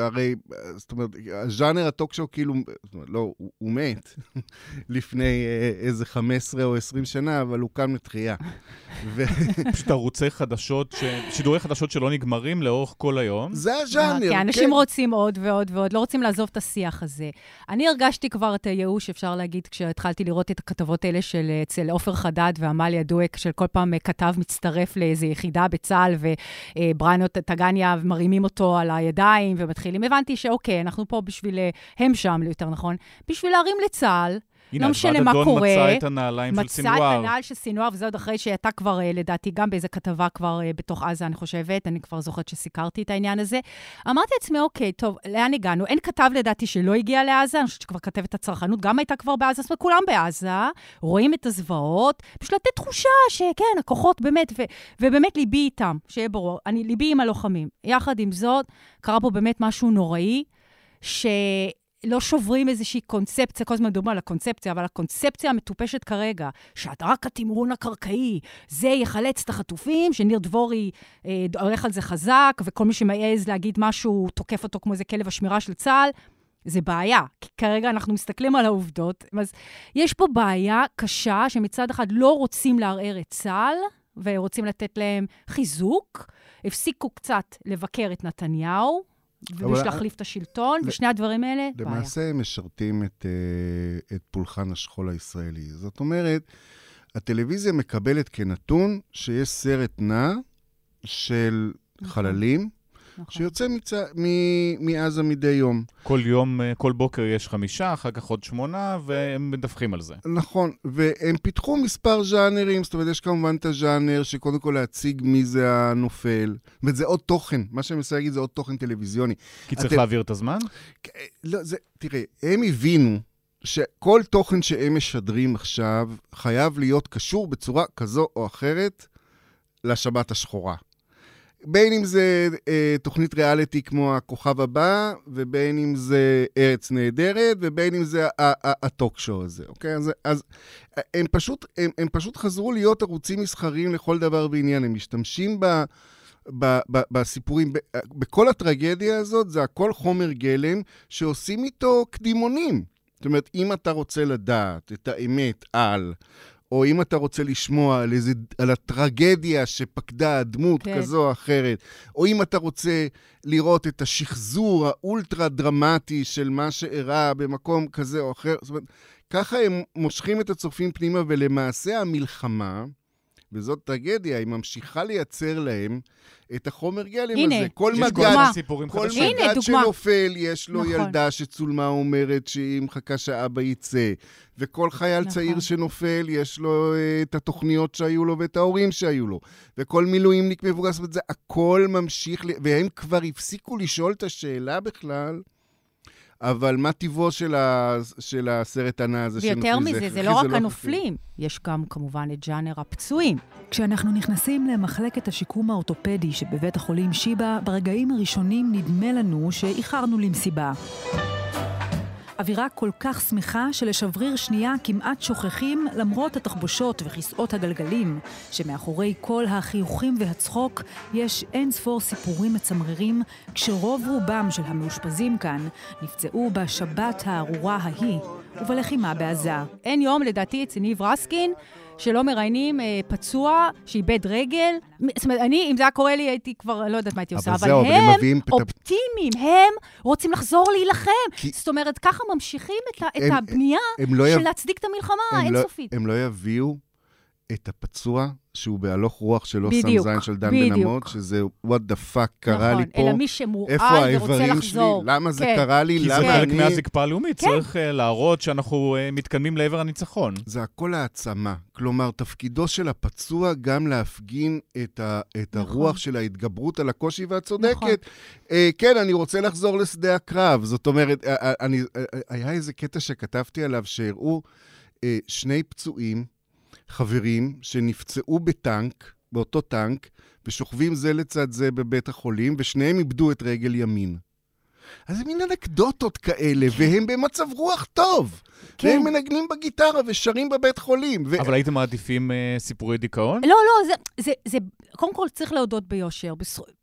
הרי, זאת אומרת, הז'אנר הטוקשו כאילו, זאת אומרת, לא, הוא, הוא מת [laughs] לפני אה, איזה 15 או 20 שנה, אבל הוא קם לתחייה. ו... [laughs] פשוט ערוצי חדשות, ש... שידורי חדשות שלא נגמרים לאורך כל היום. זה הז'אנר, כן. אנשים כן. רוצים עוד ועוד ועוד, לא רוצים לעזוב את השיח הזה. אני הרגשתי כבר את הייאוש, אפשר להגיד, כשהתחלתי לראות את הכתבות האלה של אצל עופר חדד ועמליה דואק, של כל פעם כתב מצטרף לאיזו יחידה בצה"ל, ובריאנות טגניה מרימים אותו על הידיים. ומתחילים, הבנתי שאוקיי, אנחנו פה בשביל, אה, הם שם, יותר נכון, בשביל להרים לצה"ל. הנה, לא משנה מה קורה. הנה, מצא את הנעליים של סינואר. מצא את הנעל של סינואר, וזה עוד אחרי שהייתה כבר, אה, לדעתי, גם באיזה כתבה כבר אה, בתוך עזה, אני חושבת, אני כבר זוכרת שסיקרתי את העניין הזה. אמרתי לעצמי, אוקיי, טוב, לאן הגענו? אין כתב, לדעתי, שלא הגיע לעזה, אני חושבת שכבר כתבת הצרכנות, גם הייתה כבר בעזה, זאת אומרת, כולם בעזה, רואים את הזוועות, פשוט לתת תחושה שכן, הכוחות באמת, ו- ובאמת ליבי איתם, שיהיה ברור, אני, ליבי עם הלוחמים. יחד עם זאת, קרה פה באמת משהו נוראי, ש... לא שוברים איזושהי קונספציה, כל הזמן מדברים על הקונספציה, אבל הקונספציה המטופשת כרגע, שרק התמרון הקרקעי, זה יחלץ את החטופים, שניר דבורי אה, הולך על זה חזק, וכל מי שמעז להגיד משהו, תוקף אותו כמו איזה כלב השמירה של צה"ל, זה בעיה. כי כרגע אנחנו מסתכלים על העובדות, אז יש פה בעיה קשה, שמצד אחד לא רוצים לערער את צה"ל, ורוצים לתת להם חיזוק, הפסיקו קצת לבקר את נתניהו, ובשביל להחליף את השלטון, ושני הדברים האלה, בעיה. למעשה הם משרתים את, אה, את פולחן השכול הישראלי. זאת אומרת, הטלוויזיה מקבלת כנתון שיש סרט נע של נכון. חללים, נכון. שיוצא מצ... מ... מעזה מדי יום. כל יום, אה, כל בוקר יש חמישה, אחר כך עוד שמונה, והם מדווחים על זה. נכון, והם פיתחו מספר ז'אנרים, זאת אומרת, יש כמובן את הז'אנר שקודם כל להציג מי זה הנופל. זאת אומרת, זה עוד תוכן, מה שאני מנסה להגיד זה עוד תוכן טלוויזיוני. כי צריך את... להעביר את הזמן? לא, זה, תראה, הם הבינו שכל תוכן שהם משדרים עכשיו חייב להיות קשור בצורה כזו או אחרת לשבת השחורה. בין אם זה אה, תוכנית ריאליטי כמו הכוכב הבא, ובין אם זה ארץ נהדרת, ובין אם זה הטוק שואו הזה, אוקיי? אז, אז הם, פשוט, הם, הם פשוט חזרו להיות ערוצים מסחריים לכל דבר ועניין. הם משתמשים ב... ב, ב, בסיפורים, ב, בכל הטרגדיה הזאת, זה הכל חומר גלם שעושים איתו קדימונים. זאת אומרת, אם אתה רוצה לדעת את האמת על או אם אתה רוצה לשמוע על, איזה, על הטרגדיה שפקדה דמות כן. כזו או אחרת, או אם אתה רוצה לראות את השחזור האולטרה-דרמטי של מה שאירע במקום כזה או אחר, זאת אומרת, ככה הם מושכים את הצופים פנימה, ולמעשה המלחמה, וזאת טרגדיה, היא ממשיכה לייצר להם את החומר גלם הנה, הזה. כל מגד, כל מגד שנופל, יש לו נכון. ילדה שצולמה אומרת שהיא מחכה שאבא יצא. וכל חייל נכון. צעיר שנופל, יש לו uh, את התוכניות שהיו לו ואת ההורים שהיו לו. וכל מילואימניק מבוגר, זאת אומרת, זה הכל ממשיך, והם כבר הפסיקו לשאול את השאלה בכלל. אבל מה טיבו של, ה, של הסרט הנע הזה שנופל? ויותר מזה, זה, זה לא רק לא הנופלים, חפים. יש גם כמובן את ג'אנר הפצועים. כשאנחנו נכנסים למחלקת השיקום האורתופדי שבבית החולים שיבא, ברגעים הראשונים נדמה לנו שאיחרנו למסיבה. אווירה כל כך שמחה שלשבריר שנייה כמעט שוכחים למרות התחבושות וכיסאות הגלגלים, שמאחורי כל החיוכים והצחוק יש אין ספור סיפורים מצמררים, כשרוב רובם של המאושפזים כאן נפצעו בשבת הארורה ההיא ובלחימה בעזה. אין יום, לדעתי, אצל ניב רסקין, שלא מראיינים אה, פצוע שאיבד רגל. זאת אומרת, אני, אם זה היה קורה לי, הייתי כבר, לא יודעת מה הייתי עושה, אבל, זהו, אבל הם הם מביאים אופטימיים, הם רוצים לחזור להילחם. כי- זאת אומרת, ככה ממשיכים את, ה, את הם- הבנייה הם לא של יב- להצדיק את המלחמה הם לא- האינסופית. הם לא יביאו את הפצוע שהוא בהלוך רוח שלא שם בדיוק, זין של דן. בן אמות, שזה what the fuck קרה לי נכון, פה. אלא מי שמורעל ורוצה האיברים לחזור. שלי? למה זה כן. קרה לי? כי זה למה חלק אני... מהזקפה הלאומית, כן. צריך אה, להראות שאנחנו אה, מתקדמים לעבר הניצחון. זה הכל העצמה. כלומר, תפקידו של הפצוע גם להפגין את, ה, את נכון. הרוח של ההתגברות על הקושי והצודקת. נכון. אה, כן, אני רוצה לחזור לשדה הקרב. זאת אומרת, אני, היה איזה קטע שכתבתי עליו, שהראו שני פצועים, חברים, שנפצעו בטנק, באותו טנק, ושוכבים זה לצד זה בבית החולים, ושניהם איבדו את רגל ימין. אז זה מין אנקדוטות כאלה, והם במצב רוח טוב. כן. והם מנגנים בגיטרה ושרים בבית חולים. ו... אבל הייתם מעדיפים אה, סיפורי דיכאון? לא, לא, זה, זה, זה, קודם כל צריך להודות ביושר.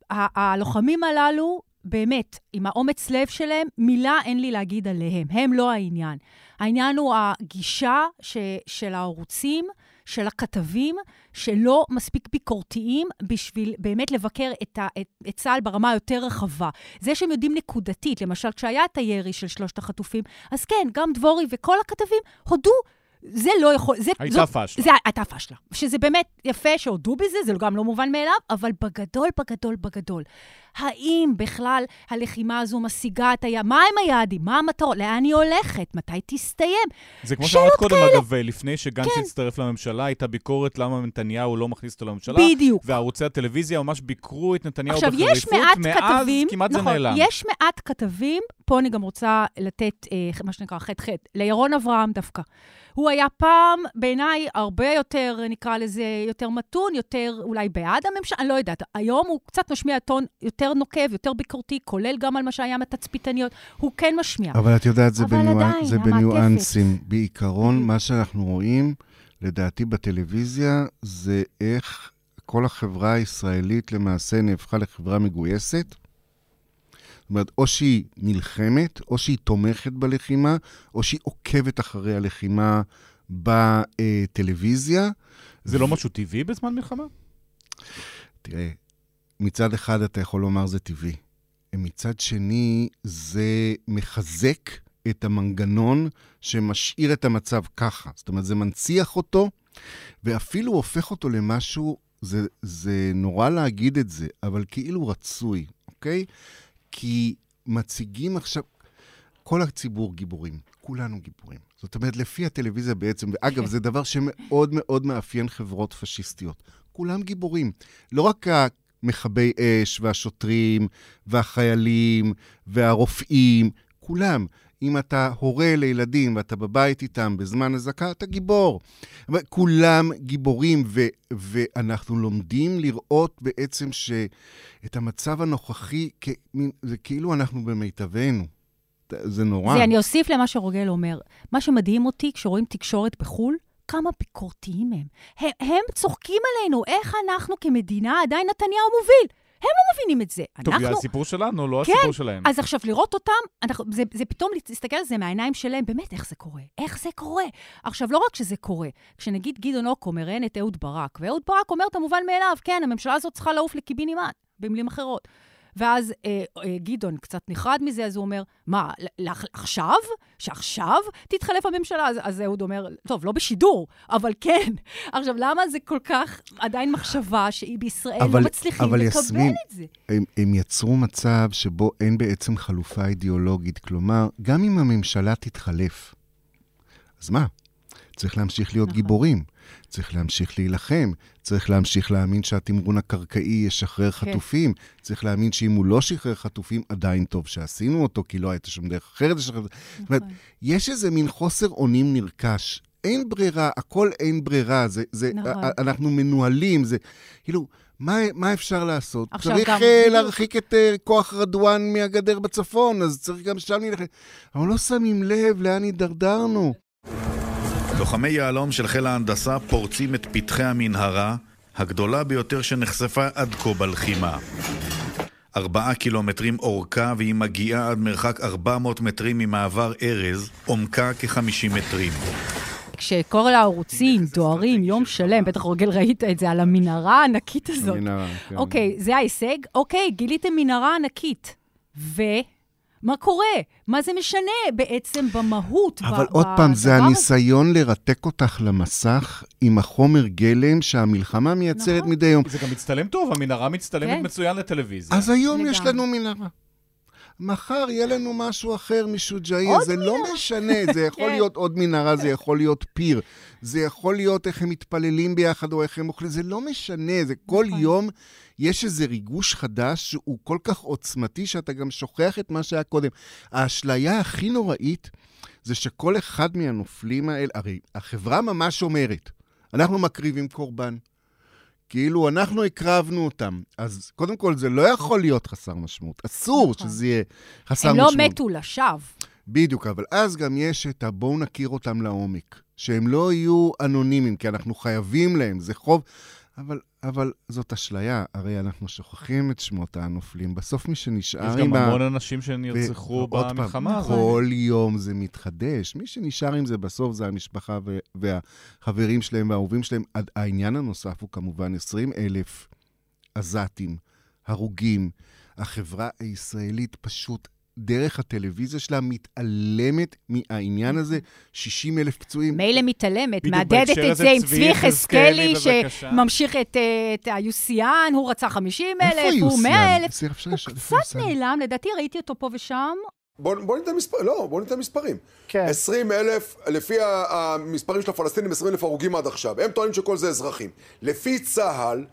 ה- הלוחמים הללו, באמת, עם האומץ לב שלהם, מילה אין לי להגיד עליהם. הם לא העניין. העניין הוא הגישה ש, של הערוצים, של הכתבים, שלא מספיק ביקורתיים בשביל באמת לבקר את, ה, את, את צה"ל ברמה היותר רחבה. זה שהם יודעים נקודתית, למשל, כשהיה את הירי של שלושת החטופים, אז כן, גם דבורי וכל הכתבים הודו. זה לא יכול, זה... הייתה זאת- פשלה. זה הייתה פשלה. שזה באמת יפה שהודו בזה, זה גם לא מובן מאליו, אבל בגדול, בגדול, בגדול. האם בכלל הלחימה הזו משיגה את היעד? מה הם היעדים? מה המטרות? לאן היא הולכת? מתי תסתיים? זה כמו שאמרת קודם, כאלה. אגב, לפני שגנץ כן. הצטרף לממשלה, הייתה ביקורת למה נתניהו לא מכניס אותו לממשלה. בדיוק. וערוצי הטלוויזיה ממש ביקרו את נתניהו עכשיו, בחריפות. יש מעט מאז כתבים, כמעט זה נכון, נעלם. יש מעט כתבים, פה אני גם רוצה לתת אה, מה שנקרא חטא חטא, לירון אברהם דווקא. הוא היה פעם, בעיניי, הרבה יותר, נקרא לזה, יותר מתון, יותר אולי בעד הממשלה, אני לא יודעת. היום הוא קצת משמיע טון יותר נוקב, יותר ביקורתי, כולל גם על מה שהיה מהתצפיתניות. הוא כן משמיע. אבל את יודעת, זה, בניואנ... עדיין, זה. בניואנסים. בעיקרון, מה שאנחנו רואים, לדעתי בטלוויזיה, זה איך כל החברה הישראלית למעשה נהפכה לחברה מגויסת. זאת אומרת, או שהיא נלחמת, או שהיא תומכת בלחימה, או שהיא עוקבת אחרי הלחימה בטלוויזיה. זה לא משהו טבעי בזמן מלחמה? תראה, מצד אחד אתה יכול לומר זה טבעי. מצד שני, זה מחזק את המנגנון שמשאיר את המצב ככה. זאת אומרת, זה מנציח אותו, ואפילו הופך אותו למשהו, זה, זה נורא להגיד את זה, אבל כאילו רצוי, אוקיי? כי מציגים עכשיו, כל הציבור גיבורים, כולנו גיבורים. זאת אומרת, לפי הטלוויזיה בעצם, ואגב, זה דבר שמאוד מאוד מאפיין חברות פשיסטיות. כולם גיבורים. לא רק המכבי אש והשוטרים והחיילים והרופאים, כולם. אם אתה הורה לילדים ואתה בבית איתם בזמן אזעקה, אתה גיבור. אבל כולם גיבורים, ו- ואנחנו לומדים לראות בעצם שאת המצב הנוכחי, כ- מין- זה כאילו אנחנו במיטבנו. זה נורא. זה, אני אוסיף למה שרוגל אומר. מה שמדהים אותי כשרואים תקשורת בחו"ל, כמה ביקורתיים הם. הם. הם צוחקים עלינו, איך אנחנו כמדינה, עדיין נתניהו מוביל. הם לא מבינים את זה. טוב, אנחנו... זה הסיפור שלנו, לא כן, הסיפור שלהם. אז עכשיו, לראות אותם, אנחנו, זה, זה פתאום להסתכל על זה מהעיניים שלהם, באמת, איך זה קורה? איך זה קורה? עכשיו, לא רק שזה קורה, כשנגיד גדעון אוקו מראיין את אהוד ברק, ואהוד ברק אומר את המובן מאליו, כן, הממשלה הזאת צריכה לעוף לקיבינימט, במילים אחרות. ואז אה, אה, גדעון קצת נחרד מזה, אז הוא אומר, מה, ל- עכשיו? שעכשיו תתחלף הממשלה? אז, אז אהוד אומר, טוב, לא בשידור, אבל כן. [laughs] עכשיו, למה זה כל כך עדיין מחשבה שהיא בישראל אבל- לא מצליחים אבל לקבל יסמין, את זה? הם, הם יצרו מצב שבו אין בעצם חלופה אידיאולוגית. כלומר, גם אם הממשלה תתחלף, אז מה? צריך להמשיך להיות נכון. גיבורים, צריך להמשיך להילחם, צריך להמשיך להאמין שהתמרון הקרקעי ישחרר כן. חטופים, צריך להאמין שאם הוא לא שחרר חטופים, עדיין טוב שעשינו אותו, כי לא הייתה שום דרך אחרת לשחרר. זאת אומרת, נכון. יש איזה מין חוסר אונים נרכש. אין ברירה, הכל אין ברירה, זה, זה, נכון. אנחנו מנוהלים, זה, כאילו, מה, מה אפשר לעשות? צריך גם- בדיוק. להרחיק את uh, כוח רדואן מהגדר בצפון, אז צריך גם שם להילחם. אבל לא שמים לב לאן הידרדרנו. לוחמי יהלום של חיל ההנדסה פורצים את פתחי המנהרה, הגדולה ביותר שנחשפה עד כה בלחימה. ארבעה קילומטרים אורכה והיא מגיעה עד מרחק 400 מטרים ממעבר ארז, עומקה כ-50 מטרים. כשכל הערוצים דוהרים יום שלם, בטח רוגל ראית את זה, על המנהרה הענקית הזאת. המנהרה, כן. אוקיי, זה ההישג? אוקיי, גיליתם מנהרה ענקית. ומה קורה? מה זה משנה בעצם במהות? אבל ב- עוד פעם, זה הזה? הניסיון לרתק אותך למסך עם החומר גלם שהמלחמה מייצרת נכון. מדי יום. זה גם מצטלם טוב, המנהרה מצטלמת כן. מצוין לטלוויזיה. אז היום יש. לנו מנהרה. מחר יהיה לנו משהו אחר משוג'איה, עוד זה לא משנה, זה [laughs] יכול כן. להיות עוד מנהרה, זה יכול להיות פיר, זה יכול להיות איך הם מתפללים ביחד או איך הם אוכלים, זה לא משנה, זה כל נכון. יום יש איזה ריגוש חדש שהוא כל כך עוצמתי שאתה גם שוכח את מה שהיה קודם. האשליה הכי נוראית זה שכל אחד מהנופלים האלה, הרי החברה ממש אומרת, אנחנו מקריבים קורבן. כאילו, אנחנו הקרבנו אותם. אז קודם כל, זה לא יכול להיות חסר משמעות. אסור נכון. שזה יהיה חסר הם משמעות. לא מתו לשווא. בדיוק, אבל אז גם יש את הבואו נכיר אותם לעומק. שהם לא יהיו אנונימיים, כי אנחנו חייבים להם, זה חוב. אבל, אבל זאת אשליה, הרי אנחנו שוכחים את שמות הנופלים. בסוף מי שנשאר יש עם גם ה... המון אנשים שנרצחו פעם, במלחמה הזאת. כל יום זה מתחדש. מי שנשאר עם זה בסוף זה המשפחה ו- והחברים שלהם והאהובים שלהם. העניין הנוסף הוא כמובן 20 אלף עזתים, הרוגים. החברה הישראלית פשוט, דרך הטלוויזיה שלה, מתעלמת מהעניין הזה. 60 אלף פצועים. מילא מתעלמת, מהדהדת את זה עם צבי יחזקאלי. שממשיך את, אה, את היוסיאן, הוא רצה 50 איפה אלף, הוא 100 יוסיאן? אלף. הוא קצת? נעלם, לדעתי ראיתי אותו פה ושם. בוא, בוא ניתן מספרים, לא, בוא ניתן מספרים. כן. 20 אלף, לפי המספרים של הפלסטינים, 20 אלף הרוגים עד עכשיו. הם טוענים שכל זה אזרחים. לפי צה"ל,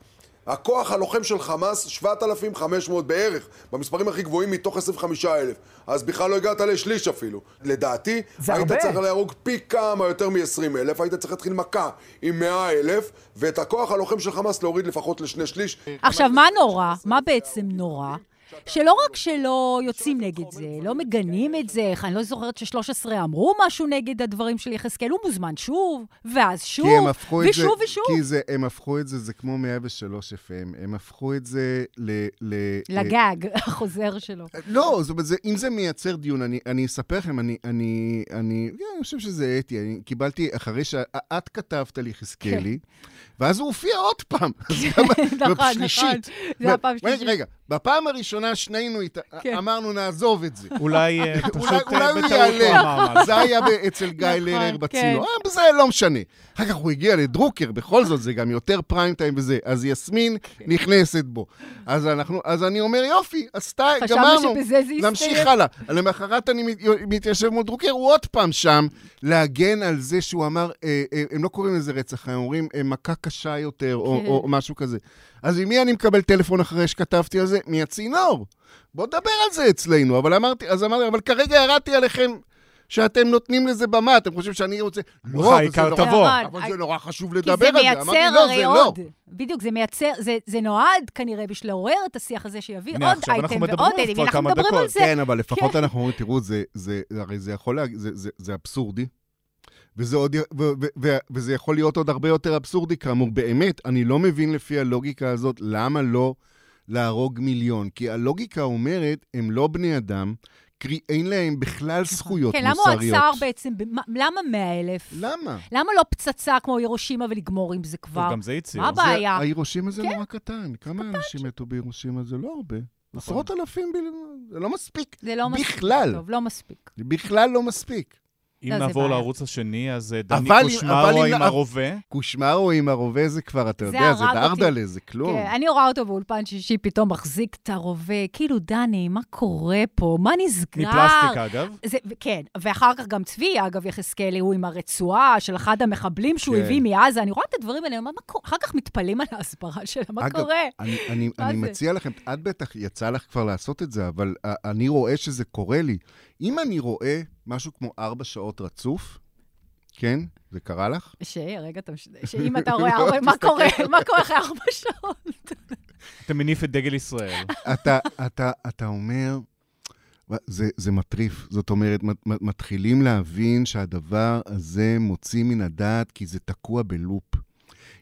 הכוח הלוחם של חמאס, 7,500 בערך, במספרים הכי גבוהים מתוך 25,000. אז בכלל לא הגעת לשליש אפילו. לדעתי, זה היית הרבה. צריך להרוג פי כמה יותר מ-20 אלף, היית צריך להתחיל מכה עם 100 אלף, ואת הכוח הלוחם של חמאס להוריד לפחות לשני שליש. עכשיו, מה נורא? מה בעצם נורא? שלא רק שלא יוצאים נגד זה, לא מגנים את זה, אני לא זוכרת ש-13 אמרו משהו נגד הדברים של יחזקאל, הוא מוזמן שוב, ואז שוב, את זה, ושוב ושוב. כי זה, הם הפכו את זה, זה כמו 103 FM, הם הפכו את זה ל... ל לגג, [laughs] החוזר שלו. לא, זאת אומרת, אם זה מייצר דיון, אני, אני אספר לכם, אני, אני, אני, כן, אני חושב שזה אתי, אני קיבלתי, אחרי שאת כתבת לי חזקאלי, ואז הוא הופיע עוד פעם. [laughs] נכון. נכון. זה היה פעם שלישית. רגע, בפעם הראשונה שנינו כן. אמרנו, נעזוב את זה. אולי אה, פשוט אה, בטעות יעלה. הוא אמר. [laughs] זה היה אצל גיא נכון, לרר כן. בצינור. אה, זה לא משנה. אחר כך הוא הגיע לדרוקר, בכל זאת, זה גם יותר פריים טיים וזה. אז יסמין כן. נכנסת בו. אז, אני אומר, יופי, אז די, חשבנו גמרנו. שבזה זה יסתיים. נמשיך הלאה. למחרת אני מת- מתיישב מול דרוקר, הוא עוד פעם שם, להגן על זה שהוא אמר, אה, אה, הם לא קוראים לזה רצח, הם אומרים אה, מכה קשה יותר, או, כן. או, או משהו כזה. אז ממי אני מקבל טלפון אחרי שכתבתי על זה? מהצינור. בוא נדבר על זה אצלנו. אבל אמרתי, אז אמרתי, אבל כרגע ירדתי עליכם שאתם נותנים לזה במה, אתם חושבים שאני רוצה... לא, אבל זה נורא-. אבל זה נורא חשוב כי לדבר זה על זה. מייצר אמרתי, לא, הרי זה לא. עוד. בדיוק, זה מייצר, זה, נועד כנראה בשביל לעורר את השיח הזה, שיביא עוד אנחנו אייטם ועוד אייטם, כמה מדברים על. זה. כן, אבל לפחות כן. אנחנו אומרים, תראו, זה, הרי זה יכול להג... זה, זה, זה אבסורדי. וזה, עוד, ו, ו, ו, וזה יכול להיות עוד הרבה יותר אבסורדי, כאמור. באמת, אני לא מבין לפי הלוגיקה הזאת למה לא להרוג מיליון. כי הלוגיקה אומרת, הם לא בני אדם, קרי, אין להם בכלל זכויות כן, למה הוא מוסריות. עצר בעצם, למה 100 אלף? למה? למה לא פצצה כמו הירושימה ולגמור עם זה כבר? גם זה הצהיר. מה הבעיה? זה, הירושימה זה כן. נורא קטן. כמה אנשים מתו בירושימה? זה לא הרבה. עשרות אלפים. זה לא מספיק. זה לא מספיק. בכלל. טוב, לא מספיק. בכלל לא מספיק. אם לא, נעבור. לערוץ השני, אז אה, דני קושמרו אם- עם הרובה. קושמרו עם הרובה זה כבר, אתה זה יודע, זה. דרדלה, זה כלום. כן, אני רואה אותו באולפן שישי, פתאום מחזיק את הרובה. כאילו, דני, מה קורה פה? מה נסגר? מפלסטיק, אגב. זה, כן, ואחר כך גם צבי, אגב, יחזקאלי, הוא עם הרצועה של אחד המחבלים שהוא כן. הביא מעזה. אני רואה את הדברים האלה? אחר כך מתפלאים על ההסברה שלה, מה קורה? אני? מציע לכם, את בטח, יצא לך כבר לעשות את זה, אבל uh, אני רואה שזה קורה לי. אם אני רואה משהו כמו ארבע שעות רצוף, כן? זה קרה לך? ש... רגע, תמש- שאם אתה רואה [laughs] ארבע, מה קורה? מה קורה אחרי ארבע שעות? אתה מניף את דגל ישראל. אתה, אתה, אתה אומר, זה, זה מטריף. זאת אומרת, מת- מת- מתחילים להבין שהדבר הזה מוציא מן הדעת כי זה תקוע בלופ.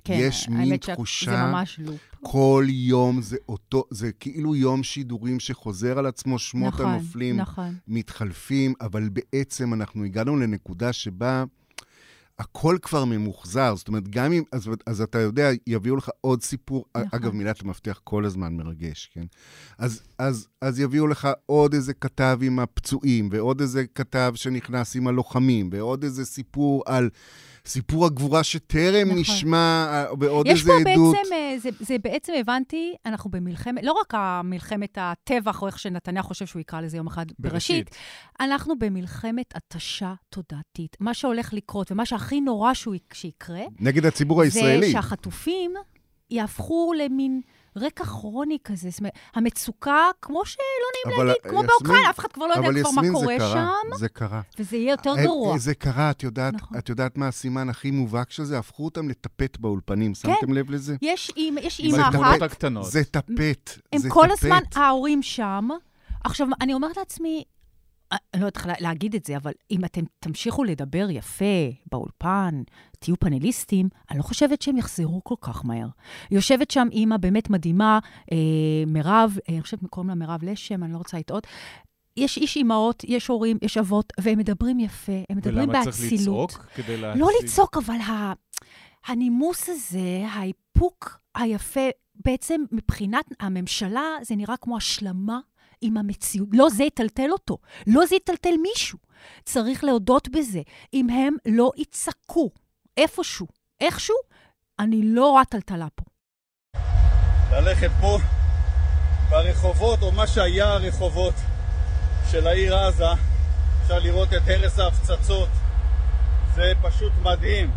כן, יש מין האמת שה- תחושה... זה ממש לופ. כל יום זה אותו, זה כאילו יום שידורים שחוזר על עצמו, שמות נכון, הנופלים נכון. מתחלפים, אבל בעצם אנחנו הגענו לנקודה שבה הכל כבר ממוחזר. זאת אומרת, גם אם... אז, אז אתה יודע, יביאו לך עוד סיפור. נכון. אגב, מילת המפתח כל הזמן מרגש, כן? אז, אז, אז יביאו לך עוד איזה כתב עם הפצועים, ועוד איזה כתב שנכנס עם הלוחמים, ועוד איזה סיפור על... סיפור הגבורה שטרם נכון. נשמע, אה, ועוד יש איזה פה עדות. בעצם, אה, זה, זה בעצם הבנתי, אנחנו במלחמת, לא רק המלחמת הטבח, או איך שנתניה חושב שהוא יקרא לזה יום אחד בראשית, אנחנו במלחמת התשה תודעתית. מה שהולך לקרות, ומה שהכי נורא שהוא, יק- שיקרה, נגד הציבור הישראלי. זה שהחטופים יהפכו למין רקע כרוני כזה. זאת אומרת, המצוקה, כמו שלא נעים אבל, להגיד, כמו יסמין- באוקראינה, אף אחד כבר לא יודע כבר מה קורה קרה, שם, זה קרה. וזה יהיה יותר אה, גרוע. זה קרה, את יודעת, נכון. את יודעת מה הסימן הכי מובהק של זה? הפכו אותם לטפט באולפנים, כן. שמתם לב לזה? יש אימא יש זה אימא טפט, אחת, זה טפט, הם זה כל טפט. הזמן, ההורים שם. עכשיו, אני אומרת לעצמי, אה, אני לא יודעת איך לה- להגיד את זה, אבל אם אתם תמשיכו לדבר יפה באולפן, תהיו פאנליסטים, אני לא חושבת שהם יחזרו כל כך מהר. יושבת שם אימא באמת מדהימה, אה, מירב, אה, אני חושבת שקוראים לה מירב לשם, אני לא רוצה לטעות. יש איש אימהות, יש הורים, יש אבות, והם מדברים יפה, הם מדברים ולמה צריך באצילות. לצעוק כדי להציג? לא לצעוק, אבל ה... הנימוס הזה, האיפוק היפה, בעצם מבחינת הממשלה, זה נראה כמו השלמה עם המציאות. לא זה יטלטל אותו, לא זה יטלטל מישהו. צריך להודות בזה. אם הם לא יצעקו איפשהו, איכשהו, אני לא רואה טלטלה פה. ללכת פה ברחובות, או מה שהיה הרחובות של העיר עזה, אפשר לראות את הרס ההפצצות. זה פשוט מדהים.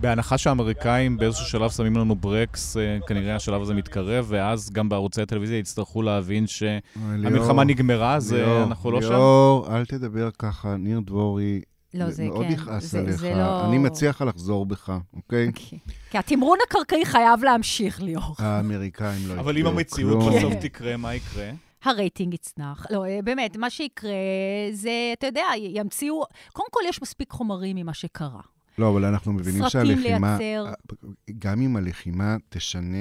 בהנחה שהאמריקאים באיזשהו שלב שמים לנו ברקס, אה, כנראה השלב הזה מתקרב, ואז גם בערוצי הטלוויזיה יצטרכו להבין שהמלחמה נגמרה, אז אנחנו לא שם. ליאור, אל תדבר ככה, ניר דבורי. לא, זה מאוד כן, יכעס זה- עליך. זה לא- אני מציע לך לחזור בך, אוקיי? [laughs] כי התמרון הקרקעי חייב להמשיך, ליאור. האמריקאים לא אבל אם יקראו המציאות. בסוף תקרה, מה יקרה? הרייטינג יצנח. לא, אה, באמת, מה שיקרה זה, אתה יודע, ימציאו... קודם כל, יש מספיק חומרים ממה שקרה. לא, אבל אנחנו מבינים שהלחימה, לייצר. גם אם הלחימה תשנה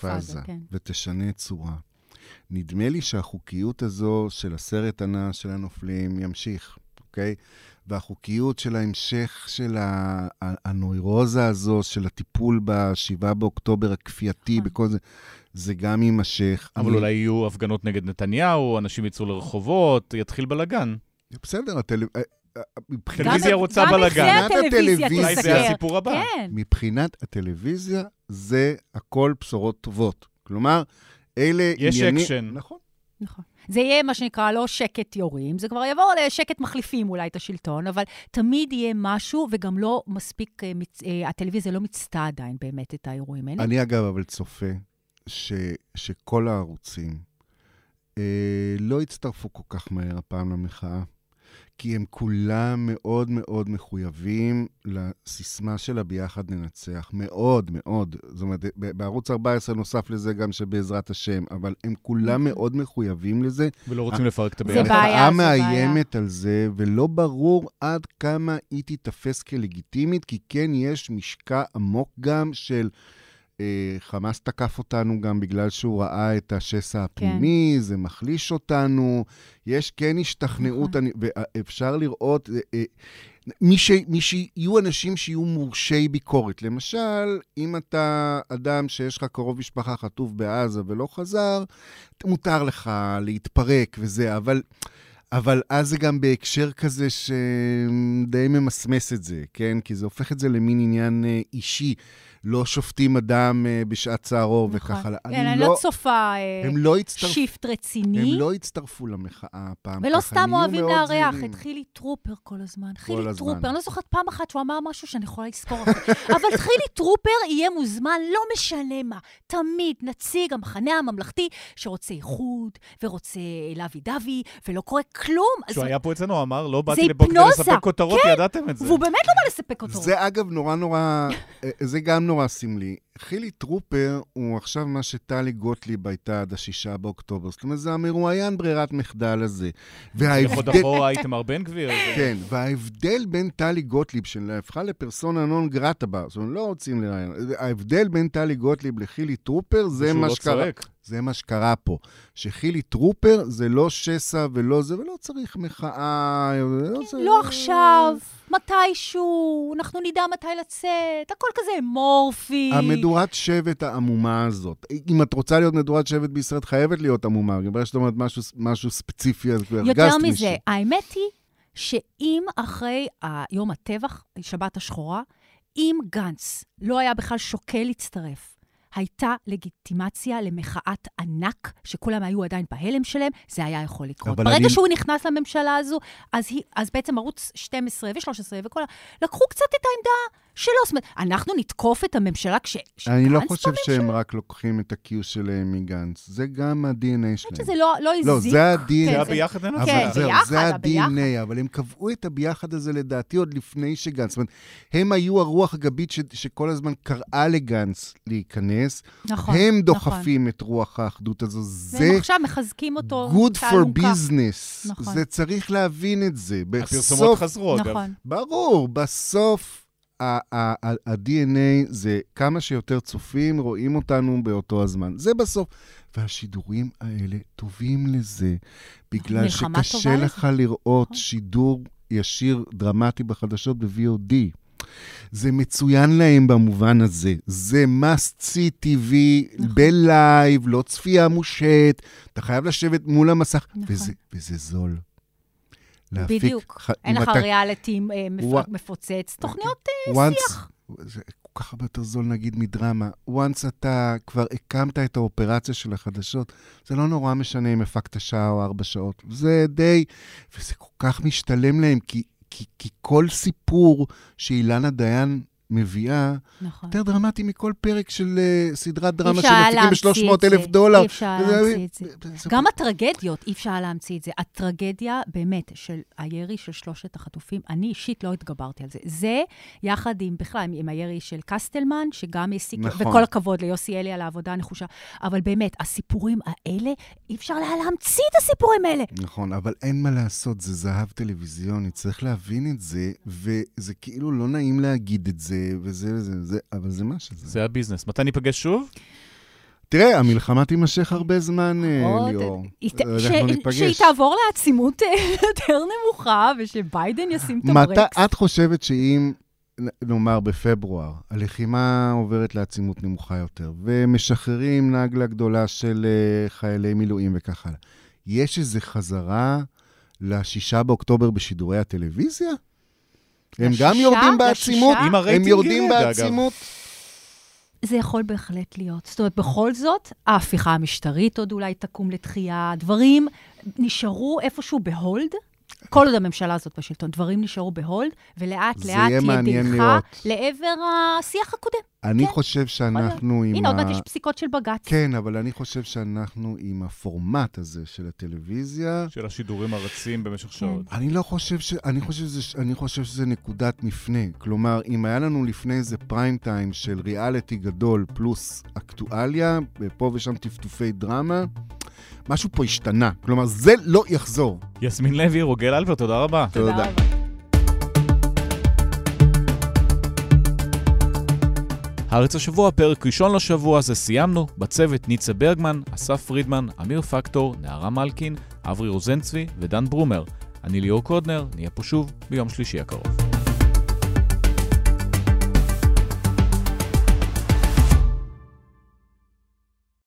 פאזה, פאזה כן. ותשנה צורה, נדמה לי שהחוקיות הזו של הסרט הנע של הנופלים ימשיך, אוקיי? והחוקיות של ההמשך של הנוירוזה הזו, של הטיפול ב-7 באוקטובר הכפייתי, בכל זה, זה גם יימשך. אבל אני- אולי יהיו הפגנות נגד נתניהו, אנשים יצאו לרחובות, יתחיל בלאגן. בסדר, הטל... מבחינת... הטלוויזיה רוצה גם בלאגן. את זה הטלוויזיה זה. הסיפור הבא. כן. מבחינת הטלוויזיה, זה הכל בשורות טובות. כלומר, אלה יש עניינים... אקשן. נכון. נכון. זה יהיה מה שנקרא לא שקט יורים, זה כבר יבוא לשקט מחליפים אולי את השלטון, אבל תמיד יהיה משהו, וגם לא מספיק, אה, מצ... אה, הטלוויזיה לא מיצתה עדיין באמת את האירועים האלה. אני אגב, אבל צופה ש, שכל הערוצים אה, לא יצטרפו כל כך מהר הפעם למחאה, כי הם כולם מאוד מאוד מחויבים לסיסמה של הביחד ננצח. מאוד מאוד. זאת אומרת, בערוץ 14 נוסף לזה גם שבעזרת השם, אבל הם כולם מאוד מחויבים לזה. ולא רוצים לפרק את זה הביחד. בעיה, המחאה זה בעיה. מאיימת על זה, ולא ברור עד כמה היא תיתפס כלגיטימית, כי כן יש משקע עמוק גם של... חמאס תקף אותנו גם בגלל שהוא ראה את השסע הפנימי, כן. זה מחליש אותנו, יש כן השתכנעות, אני, ואפשר לראות, אה, אה, מי, ש, מי שיהיו אנשים שיהיו מורשי ביקורת. למשל, אם אתה אדם שיש לך קרוב משפחה חטוף בעזה ולא חזר, מותר לך להתפרק וזה, אבל... אבל אז זה גם בהקשר כזה שדי ממסמס את זה, כן? כי זה הופך את זה למין עניין אה, אישי. לא שופטים אדם אה, בשעת צערו נכון. וכך הלאה. כן, אני לא צופה אה, הם לא הצטרפ- שיפט רציני. הם לא הצטרפו למחאה הפעם. ולא ככה, סתם אוהבים לארח. את חילי טרופר כל הזמן. כל חילי הזמן. טרופר, אני לא זוכרת פעם אחת שהוא אמר משהו שאני יכולה לזכור. [laughs] אבל חילי טרופר יהיה מוזמן, לא משנה מה. תמיד נציג המחנה הממלכתי שרוצה איחוד, ורוצה lovey dovey, ולא קורה כלום. כשהוא היה פה אצלנו, הוא אמר, לא באתי לפה כדי. לספק כותרות, כן, ידעתם את זה. והוא באמת לא בא לספק כותרות. זה אגב נורא נורא, אה, זה גם נורא סמלי. חילי טרופר הוא עכשיו מה שטלי גוטליב הייתה עד השישה באוקטובר. זאת אומרת, זה המרואיין ברירת מחדל הזה. עוד אחורה איתמר בן גביר. [laughs] כן, וההבדל בין טלי גוטליב, שהפכה לפרסונה נון גרטה בה, זאת אומרת, לא רוצים לראיין, ההבדל בין טלי גוטליב לחילי טרופר זה מה לא שקרה. זה מה שקרה פה. שחילי טרופר זה לא שסע ולא זה, ולא צריך מחאה. לא, זה- לא עכשיו, מתישהו, אנחנו נדע מתי לצאת, הכל כזה אמורפי. המדורת שבט העמומה הזאת, אם את רוצה להיות מדורת שבט בישראל, את חייבת להיות עמומה. ברגע שאת אומרת משהו, משהו ספציפי, אז כבר יותר מישהו. מזה, האמת היא שאם אחרי יום הטבח, שבת השחורה, אם גנץ לא היה בכלל שוקל להצטרף, הייתה לגיטימציה למחאת ענק, שכולם היו עדיין בהלם שלהם, זה היה יכול לקרות. ברגע אני- שהוא נכנס לממשלה הזו, אז, היא, אז בעצם ערוץ 12 ו-13 וכל ה... לקחו קצת את העמדה שלו. זאת אומרת, אנחנו נתקוף את הממשלה כש... אני לא חושב? שהם רק לוקחים את ה-Q שלהם מגנץ. זה גם ה-DNA שלהם. שזה לא, לא הזיק. לא, זה ה-DNA. זה היה ביחד אין אבל כן, ביחד, זה הביחד. ה-DNA, אבל הם קבעו את הביחד הזה לדעתי עוד לפני שגנץ. זאת אומרת, הם היו הרוח הגבית ש- שכל הזמן קראה לגנץ להיכנס. נכון, הם נכון. דוחפים את רוח האחדות הזו. זה והם עכשיו מחזקים אותו. good for business. נכון. זה צריך להבין את זה. הפרסומות חזרו, אגב. נכון. ברור, בסוף ה-DNA זה כמה שיותר צופים רואים אותנו באותו הזמן. זה בסוף. והשידורים האלה טובים לזה, בגלל שקשה לך לראות שידור ישיר דרמטי בחדשות ב-VOD. זה מצוין להם במובן הזה. זה must see TV בלייב, לא צפייה מושט, אתה חייב לשבת מול המסך, וזה, וזה זול. להפיק בדיוק. ח- אין לך אתה- ריאליטי אה, מפ- מפוצץ, תוכניות אה, once, שיח. זה כל כך הרבה יותר זול נגיד מדרמה. once אתה כבר הקמת את האופרציה של החדשות, זה לא נורא משנה אם הפקת שעה או ארבע שעות. זה די, וזה כל כך משתלם להם, כי, כי, כי כל סיפור שאילנה דיין מביאה, נכון. יותר דרמטי מכל פרק של uh, סדרת דרמה שמפיקים להמציא ב-300 את זה. אלף דולר. אי אפשר להמציא את זה. זה- גם הטרגדיות, אי אפשר להמציא את זה. הטרגדיה, באמת, של הירי של שלושת החטופים, אני אישית לא התגברתי על זה. זה, יחד עם, בכלל, עם הירי של קסטלמן, שגם העסיק, נכון. וכל הכבוד ליוסי אלי על העבודה הנחושה, אבל באמת, הסיפורים האלה, אי אפשר היה להמציא את הסיפורים האלה. נכון, אבל אין מה לעשות, זה זהב טלוויזיוני, צריך להבין את זה, וזה כאילו לא נעים להגיד את זה, וזה וזה, זה, אבל זה מה שזה. זה הביזנס. מתי ניפגש שוב? תראה, המלחמה תימשך הרבה זמן, אה, עוד- ליאור. ניפגש. שהיא תעבור לעצימות אה, [laughs] יותר נמוכה, ושביידן ישים את הברקס. מתי את חושבת שאם, נאמר בפברואר, הלחימה עוברת לעצימות נמוכה יותר, ומשחררים נגלה גדולה של אה, חיילי מילואים וכך הלאה, יש איזו חזרה לשישה באוקטובר בשידורי הטלוויזיה? הם גם? יורדים בעצימות? הם יורדים. בעצימות? זה יכול בהחלט להיות. זאת אומרת, בכל זאת, ההפיכה המשטרית עוד אולי תקום לתחייה, דברים נשארו איפשהו ב hold. כל עוד הממשלה הזאת בשלטון, דברים נשארו ב hold, ולאט לאט תהיה דעיכה. לעבר השיח הקודם. אני חושב שאנחנו עם הנה, עוד ה... מעט יש פסיקות של בג"ץ. כן, אבל אני חושב שאנחנו עם הפורמט הזה של הטלוויזיה, של השידורים הרצים במשך שעות. אני לא חושב ש... אני חושב, שזה... אני חושב שזה נקודת מפנה. כלומר, אם היה לנו לפני איזה פריים טיים של ריאליטי גדול פלוס אקטואליה, ופה ושם טפטופי דרמה, משהו פה השתנה. כלומר, זה לא יחזור. יסמין לוי, רוגל אלפר, תודה רבה. תודה. הארץ השבוע, פרק ראשון לשבוע, זה סיימנו. בצוות ניצה ברגמן, אסף פרידמן, אמיר פקטור, נערה מלקין, אברי רוזנצבי ודן ברומר. אני ליאור קודנר, נהיה פה שוב ביום שלישי הקרוב.